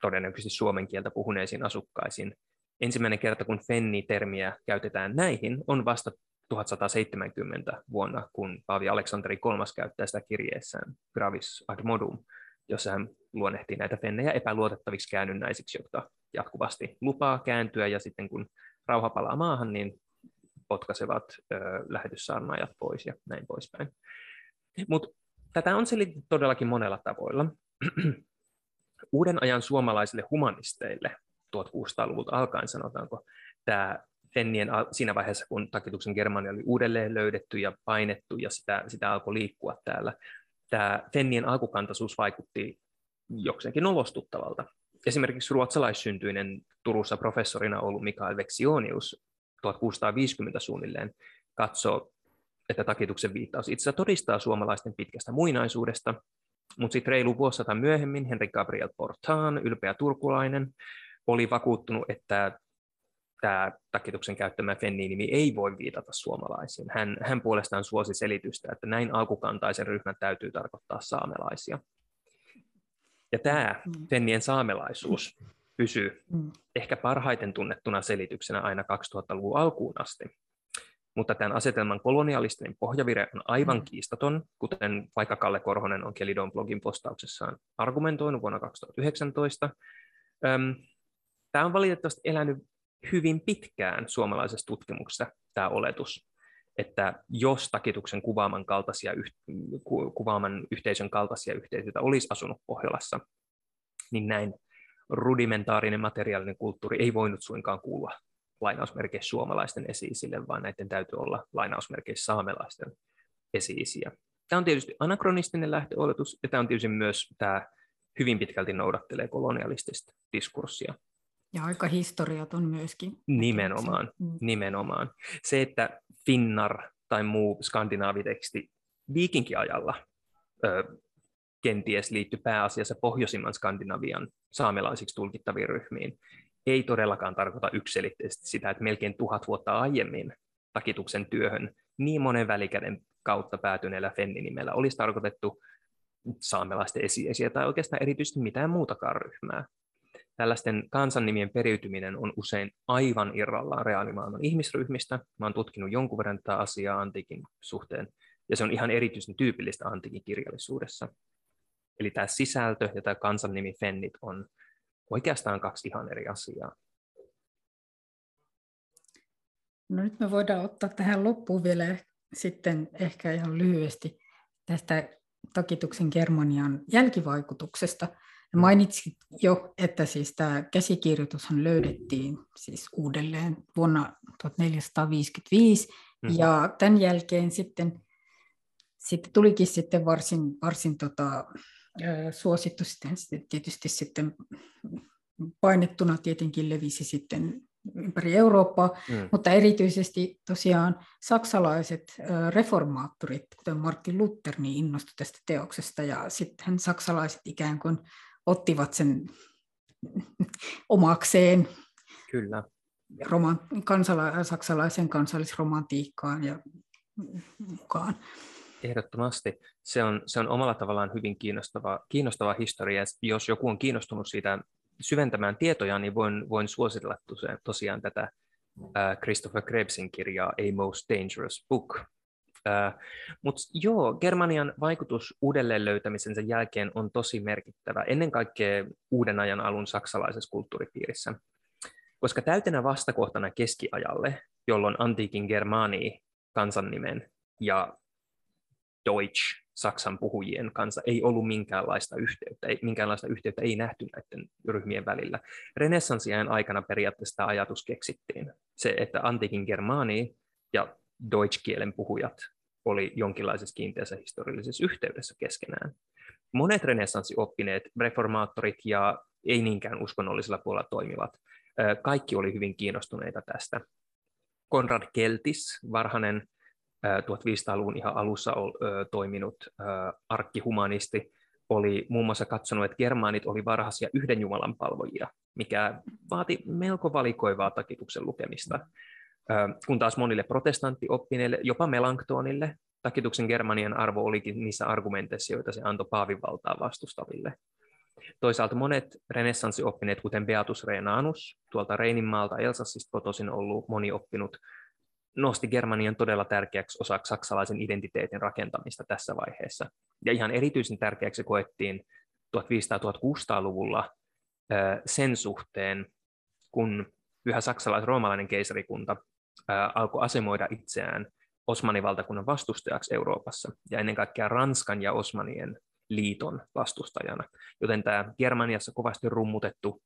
todennäköisesti suomen kieltä puhuneisiin asukkaisiin, ensimmäinen kerta kun Fenni-termiä käytetään näihin on vasta 1170 vuonna, kun Paavi Aleksanteri III käyttää sitä kirjeessään Gravis ad modum, jossa hän luonnehtii näitä fennejä epäluotettaviksi käännynnäisiksi, jotka jatkuvasti lupaa kääntyä, ja sitten kun rauha palaa maahan, niin potkaisevat ö, lähetyssaarnaajat pois ja näin poispäin. Mutta tätä on selitetty todellakin monella tavoilla. Uuden ajan suomalaisille humanisteille 1600-luvulta alkaen sanotaanko, tämä Fennien siinä vaiheessa, kun takituksen Germania oli uudelleen löydetty ja painettu ja sitä, sitä alkoi liikkua täällä, tämä Fennien alkukantaisuus vaikutti jokseenkin nolostuttavalta. Esimerkiksi ruotsalaissyntyinen Turussa professorina ollut Mikael Vexionius 1650 suunnilleen katsoo, että takituksen viittaus itse todistaa suomalaisten pitkästä muinaisuudesta, mutta sitten reilu vuosisata myöhemmin Henri Gabriel Portaan, ylpeä turkulainen, oli vakuuttunut, että tämä takituksen käyttämä Fenni-nimi ei voi viitata suomalaisiin. Hän, hän puolestaan suosi selitystä, että näin alkukantaisen ryhmän täytyy tarkoittaa saamelaisia. Ja tämä mm. Fennien saamelaisuus pysyy mm. ehkä parhaiten tunnettuna selityksenä aina 2000-luvun alkuun asti. Mutta tämän asetelman kolonialistinen pohjavire on aivan mm. kiistaton, kuten vaikka Kalle Korhonen on Kelidon blogin postauksessaan argumentoinut vuonna 2019. Tämä on valitettavasti elänyt hyvin pitkään suomalaisessa tutkimuksessa tämä oletus, että jos takituksen kuvaaman, kaltaisia, kuvaaman yhteisön kaltaisia yhteisöitä olisi asunut Pohjolassa, niin näin rudimentaarinen materiaalinen kulttuuri ei voinut suinkaan kuulua lainausmerkeissä suomalaisten esiisille, vaan näiden täytyy olla lainausmerkeissä saamelaisten esiisiä. Tämä on tietysti anakronistinen lähtöoletus, ja tämä on tietysti myös tämä hyvin pitkälti noudattelee kolonialistista diskurssia. Ja aika historiaton myöskin. Nimenomaan, mm. nimenomaan. Se, että Finnar tai muu skandinaaviteksti viikinkiajalla ö, kenties liittyy pääasiassa pohjoisimman Skandinavian saamelaisiksi tulkittaviin ryhmiin, ei todellakaan tarkoita yksilitteisesti sitä, että melkein tuhat vuotta aiemmin takituksen työhön niin monen välikäden kautta päätyneellä Fenni-nimellä olisi tarkoitettu saamelaisten esiesiä tai oikeastaan erityisesti mitään muutakaan ryhmää tällaisten kansannimien periytyminen on usein aivan irrallaan reaalimaailman ihmisryhmistä. Mä oon tutkinut jonkun verran tätä asiaa antiikin suhteen, ja se on ihan erityisen tyypillistä antiikin kirjallisuudessa. Eli tämä sisältö ja tämä kansannimi fennit on oikeastaan kaksi ihan eri asiaa. No nyt me voidaan ottaa tähän loppuun vielä sitten ehkä ihan lyhyesti tästä takituksen Germanian jälkivaikutuksesta. Mainitsit jo, että siis tämä käsikirjoitushan löydettiin siis uudelleen vuonna 1455, mm. ja tämän jälkeen sitten, sitten tulikin sitten varsin, varsin tota, suosittu sitten, tietysti sitten painettuna tietenkin levisi sitten ympäri Eurooppaa, mm. mutta erityisesti tosiaan saksalaiset reformaattorit, kuten Martin Luther, niin innostui tästä teoksesta, ja sitten saksalaiset ikään kuin ottivat sen omakseen. Kyllä. Roman, kansala, saksalaisen kansallisromantiikkaan ja mukaan. Ehdottomasti. Se on, se on omalla tavallaan hyvin kiinnostava, kiinnostava historia. Jos joku on kiinnostunut siitä syventämään tietoja, niin voin, voin suositella tosiaan tätä Christopher Krebsin kirjaa A Most Dangerous Book. Mutta joo, Germanian vaikutus uudelleen löytämisensä jälkeen on tosi merkittävä, ennen kaikkea uuden ajan alun saksalaisessa kulttuuripiirissä. Koska täytenä vastakohtana keskiajalle, jolloin antiikin germani kansannimen ja Deutsch, Saksan puhujien kanssa, ei ollut minkäänlaista yhteyttä, ei, minkäänlaista yhteyttä ei nähty näiden ryhmien välillä. Renessanssiajan aikana periaatteessa tämä ajatus keksittiin. Se, että antiikin germani ja Deutsch-kielen puhujat oli jonkinlaisessa kiinteässä historiallisessa yhteydessä keskenään. Monet renessanssioppineet, reformaattorit ja ei niinkään uskonnollisella puolella toimivat, kaikki oli hyvin kiinnostuneita tästä. Konrad Keltis, varhainen 1500-luvun ihan alussa toiminut arkkihumanisti, oli muun muassa katsonut, että germaanit oli varhaisia yhden Jumalan palvojia, mikä vaati melko valikoivaa takituksen lukemista. Kun taas monille protestanttioppineille, jopa melanktonille, takituksen germanian arvo olikin niissä argumenteissa, joita se antoi paavivaltaa vastustaville. Toisaalta monet renessanssioppineet, kuten Beatus Renanus, tuolta Reininmaalta Elsassista kotoisin ollut moni oppinut, nosti Germanian todella tärkeäksi osaksi saksalaisen identiteetin rakentamista tässä vaiheessa. Ja ihan erityisen tärkeäksi koettiin 1500-1600-luvulla sen suhteen, kun yhä saksalais-roomalainen keisarikunta alkoi asemoida itseään Osmanivaltakunnan vastustajaksi Euroopassa, ja ennen kaikkea Ranskan ja Osmanien liiton vastustajana. Joten tämä Germaniassa kovasti rummutettu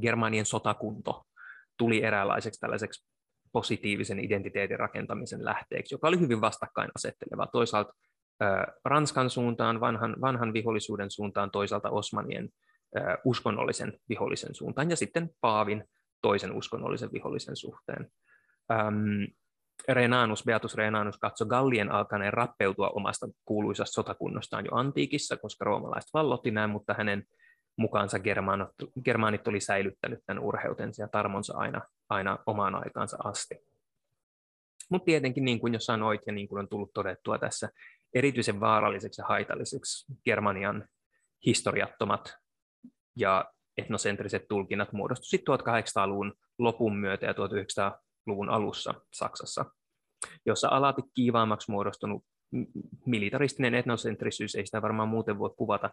Germanien sotakunto tuli eräänlaiseksi tällaiseksi positiivisen identiteetin rakentamisen lähteeksi, joka oli hyvin vastakkainasetteleva. Toisaalta Ranskan suuntaan, vanhan, vanhan vihollisuuden suuntaan, toisaalta Osmanien uskonnollisen vihollisen suuntaan, ja sitten Paavin toisen uskonnollisen vihollisen suhteen. Ähm, Renanus, Beatus Renanus katsoi Gallien alkaneen rappeutua omasta kuuluisasta sotakunnostaan jo antiikissa, koska roomalaiset vallotti näin, mutta hänen mukaansa germaanit, germaanit oli säilyttänyt tämän urheutensa ja tarmonsa aina, aina omaan aikaansa asti. Mutta tietenkin, niin kuin jo sanoit ja niin kuin on tullut todettua tässä, erityisen vaaralliseksi ja haitalliseksi Germanian historiattomat ja etnosentriset tulkinnat muodostuivat sitten 1800-luvun lopun myötä ja 1900-luvun alussa Saksassa, jossa alati kiivaammaksi muodostunut militaristinen etnosentrisyys, ei sitä varmaan muuten voi kuvata,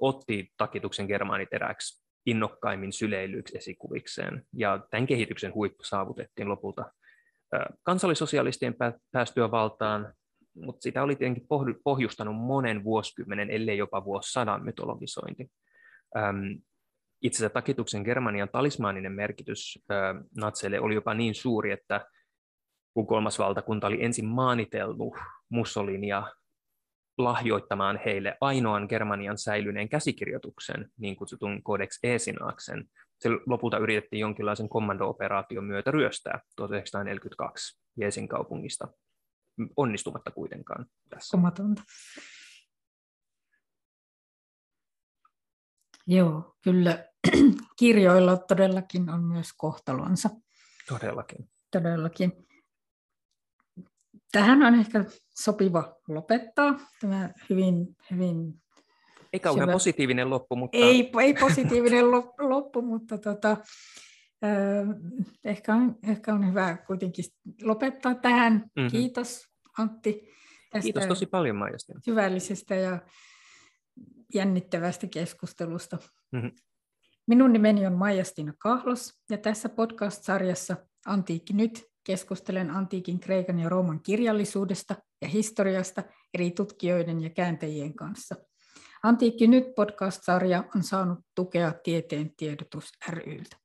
otti takituksen germaanit eräksi innokkaimmin syleilyiksi esikuvikseen. Ja tämän kehityksen huippu saavutettiin lopulta kansallisosialistien päästyä valtaan, mutta sitä oli tietenkin pohjustanut monen vuosikymmenen, ellei jopa vuosisadan mytologisointi. Itse asiassa takituksen Germanian talismaaninen merkitys natseille oli jopa niin suuri, että kun kolmas valtakunta oli ensin maanitellut Mussolinia lahjoittamaan heille ainoan Germanian säilyneen käsikirjoituksen, niin kutsutun Codex Esinaksen. Se lopulta yritettiin jonkinlaisen kommando-operaation myötä ryöstää 1942 Jeesin kaupungista, onnistumatta kuitenkaan tässä. Omatonta. Joo, kyllä kirjoilla todellakin on myös kohtalonsa. Todellakin. Todellakin. Tähän on ehkä sopiva lopettaa. Tämä hyvin, hyvin ei kauhean syvä... positiivinen loppu, mutta... Ei, ei positiivinen loppu, mutta tota, ehkä, on, ehkä on hyvä kuitenkin lopettaa tähän. Mm-hmm. Kiitos Antti. Tästä Kiitos tosi paljon Maija. Syvällisestä ja jännittävästä keskustelusta. Mm-hmm. Minun nimeni on Maija-Stina Kahlos ja tässä podcast-sarjassa Antiikki nyt keskustelen antiikin Kreikan ja Rooman kirjallisuudesta ja historiasta eri tutkijoiden ja kääntäjien kanssa. Antiikki nyt podcast-sarja on saanut tukea Tieteen tiedotus ryltä.